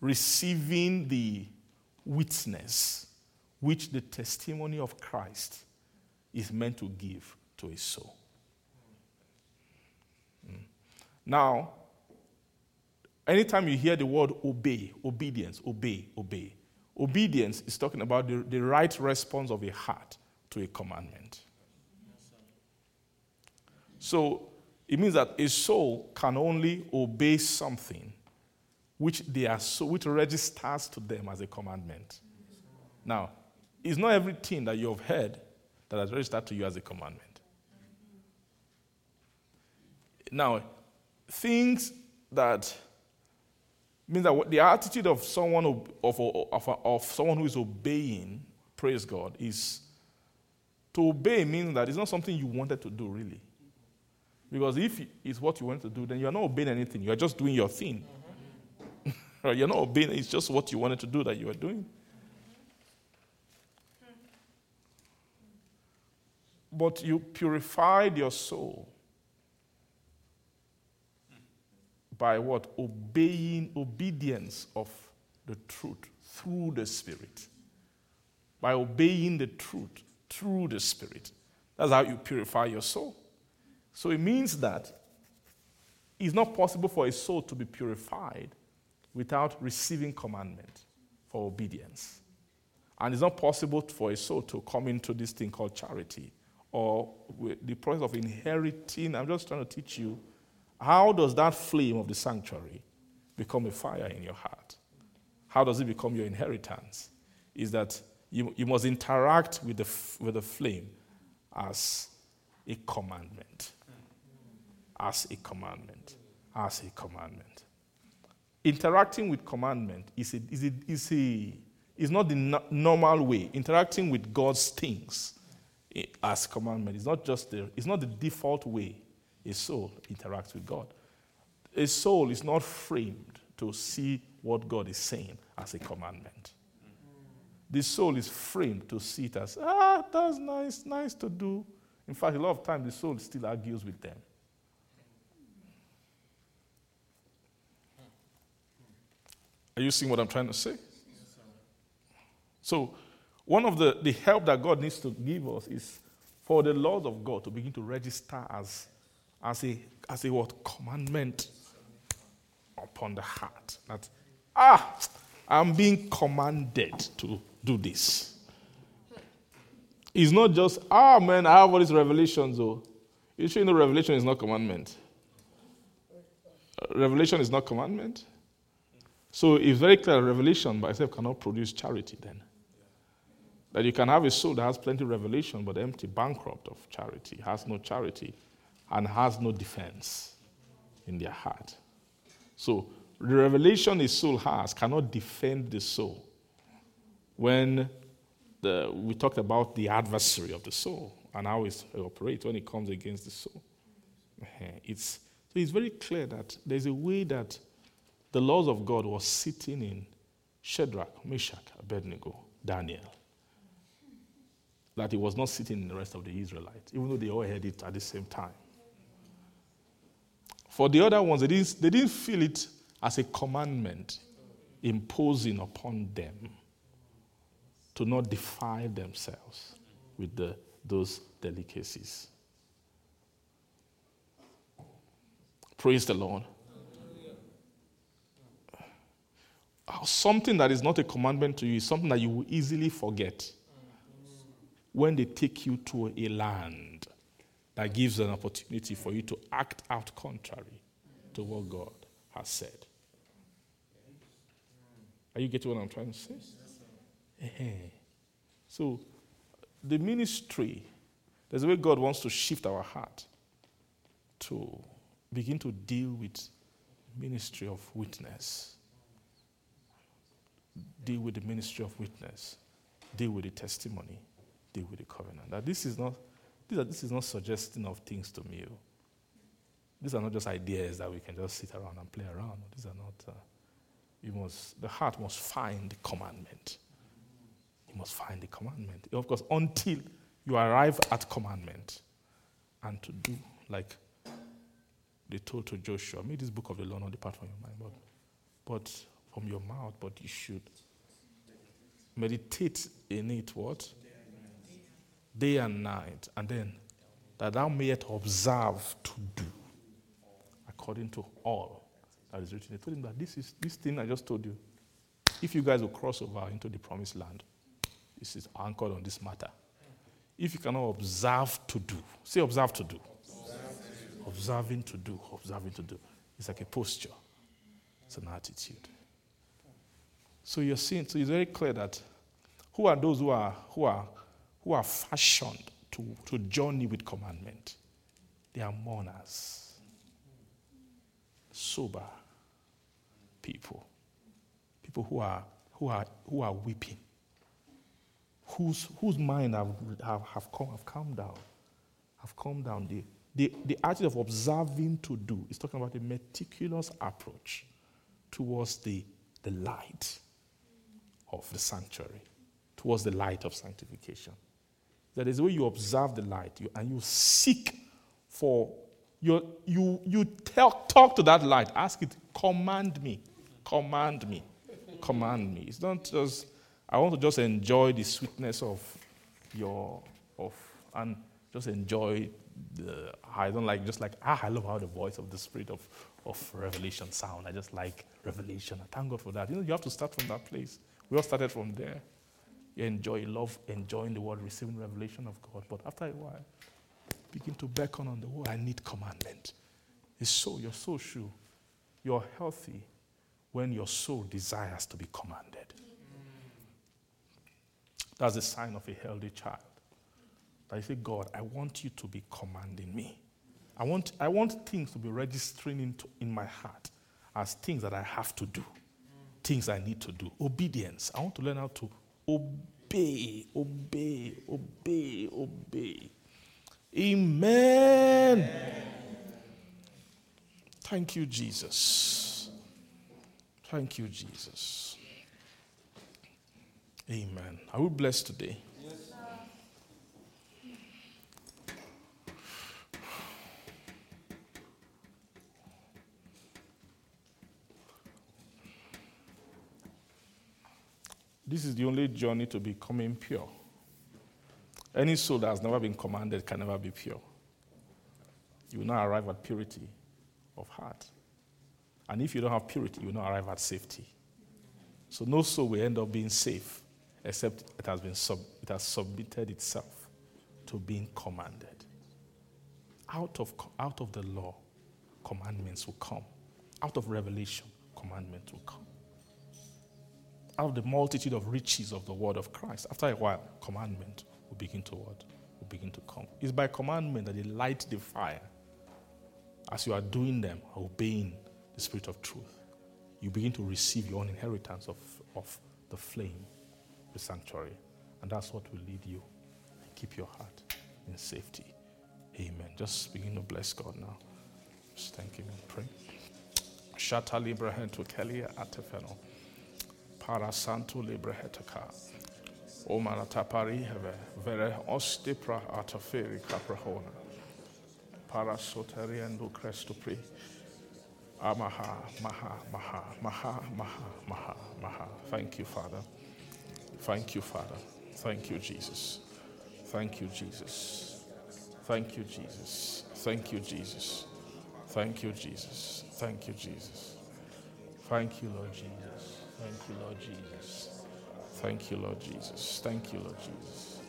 receiving the witness which the testimony of Christ is meant to give to a soul. Mm. Now, anytime you hear the word obey, obedience, obey, obey, obedience is talking about the, the right response of a heart to a commandment. So it means that a soul can only obey something which they are so which registers to them as a commandment. Now, it's not everything that you have heard that has registered to you as a commandment. Now, things that means that the attitude of someone of, of, of, someone who is obeying, praise God, is to obey means that it's not something you wanted to do, really. Because if it's what you want to do, then you're not obeying anything. You're just doing your thing. <laughs> Mm-hmm. you're not obeying, it's just what you wanted to do that you are doing. But you purified your soul by what? Obeying, obedience of the truth through the Spirit. By obeying the truth through the Spirit. That's how you purify your soul. So it means that it's not possible for a soul to be purified without receiving commandment for obedience. And it's not possible for a soul to come into this thing called charity or the process of inheriting. I'm just trying to teach you how does that flame of the sanctuary become a fire in your heart? How does it become your inheritance? Is that you, you must interact with the, with the flame as a commandment. As a commandment. As a commandment. Interacting with commandment is, a, is, a, is, a, is not the no- normal way. Interacting with God's things as commandment It's not just the, it's not the default way a soul interacts with God. A soul is not framed to see what God is saying as a commandment. The soul is framed to see it as, ah, that's nice, nice to do. In fact, a lot of times the soul still argues with them. Are you seeing what I'm trying to say? So, one of the, the help that God needs to give us is for the laws of God to begin to register as, as a as a what commandment upon the heart. That ah, I'm being commanded to do this. It's not just, ah, man, I have all these revelations, though. You should know revelation is not commandment. Uh, revelation is not commandment. So it's very clear revelation by itself cannot produce charity then. That you can have a soul that has plenty of revelation but empty, bankrupt of charity, has no charity, and has no defense in their heart. So the revelation a soul has cannot defend the soul. When the, we talked about the adversary of the soul and how it operates when it comes against the soul. It's, so it's very clear that there's a way that the laws of God was sitting in Shadrach, Meshach, Abednego, Daniel. That it was not sitting in the rest of the Israelites, even though they all heard it at the same time. For the other ones, they didn't, they didn't feel it as a commandment imposing upon them to not defile themselves with the, those delicacies. Praise the Lord. Something that is not a commandment to you is something that you will easily forget when they take you to a land that gives an opportunity for you to act out contrary to what God has said. Are you getting what I'm trying to say? Uh-huh. So, the ministry, there's a way God wants to shift our heart to begin to deal with ministry of witness. Deal with the ministry of witness. Deal with the testimony. Deal with the covenant. That this is not, this, are, this is not suggesting of things to me. Oh. These are not just ideas that we can just sit around and play around. These are not. Uh, you must. The heart must find the commandment. You must find the commandment. Of course, until you arrive at commandment, and to do like they told to Joshua, "May this book of the law not depart from your mind, but, but from your mouth. But you should meditate in it. What? Day and night, and then that thou mayest observe to do according to all that is written. They told him that this is this thing I just told you. If you guys will cross over into the promised land, this is anchored on this matter. If you cannot observe to do, say observe to do. Observing to do, observing to do. It's like a posture. It's an attitude. So you're seeing, so it's very clear that who are those who are who are who are fashioned to, to journey with commandment? They are mourners, sober people, people who are who are who are weeping, whose whose mind have have, have come have calmed down, have calmed down. The, the, the attitude of observing to do is talking about a meticulous approach towards the, the light of the sanctuary, towards the light of sanctification. That is the way you observe the light you, and you seek for, you, you tell, talk to that light, ask it, command me, command me, command me. It's not just, I want to just enjoy the sweetness of your, of, and just enjoy the, I don't like, just like, ah, I love how the voice of the Spirit of, of revelation sound. I just like revelation. I thank God for that. You know, you have to start from that place. We all started from there. Enjoy, love enjoying the word, receiving revelation of God. But after a while, begin to beckon on the word. I need commandment. It's so, your soul should. You're healthy when your soul desires to be commanded. That's a sign of a healthy child. That you say, God, I want you to be commanding me. I want, I want things to be registering into, in my heart as things that I have to do, things I need to do. Obedience. I want to learn how to obey, obey, obey, obey. Amen. Thank you, Jesus. Thank you, Jesus. Amen. Are we blessed today? This is the only journey to becoming pure. Any soul that has never been commanded can never be pure. You will not arrive at purity of heart. And if you don't have purity, you will not arrive at safety. So no soul will end up being safe except it has, been sub- it has submitted itself to being commanded. Out of, out of the law, commandments will come. Out of revelation, commandments will come. Out of the multitude of riches of the word of Christ, after a while, commandment will begin to what? Will begin to come. It's by commandment that they light the fire. As you are doing them, obeying the spirit of truth, you begin to receive your own inheritance of, of the flame, the sanctuary. And that's what will lead you. Keep your heart in safety. Amen. Just begin to bless God now. Just thank Him and pray. Shata librahentu kelia atefeno. Para santu librehetaka. Omara tapari heve. Vere ostipra ataferi kaprahona. Para soteriendo cresto pri. Amaha, maha, maha, maha, maha, maha, maha. Thank you, Father. Thank you, Father. Thank you, Jesus. Thank you, Jesus. Thank you, Jesus. Thank you, Jesus. Thank you, Jesus. Thank you, Jesus. Thank you, Lord Jesus. Thank you, Lord Jesus. Thank you, Lord Jesus. Thank you, Lord Jesus.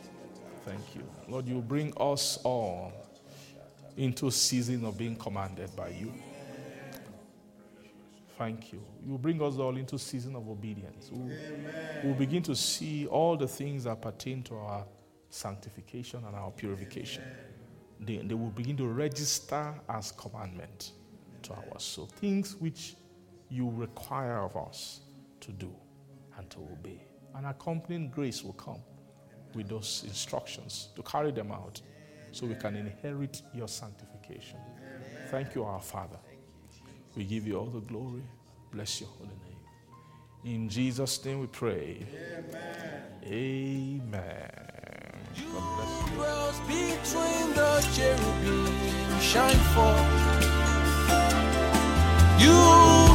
Thank you. Lord, you bring us all into a season of being commanded by you. Thank you. You bring us all into a season of obedience. We'll, we'll begin to see all the things that pertain to our sanctification and our purification. They, they will begin to register as commandment to us. So things which you require of us to do and to obey. An accompanying grace will come with those instructions to carry them out so we can inherit your sanctification. Thank you, our Father. We give you all the glory. Bless your holy name. In Jesus' name we pray. Amen. God bless you. dwells between the cherubim, shine forth. You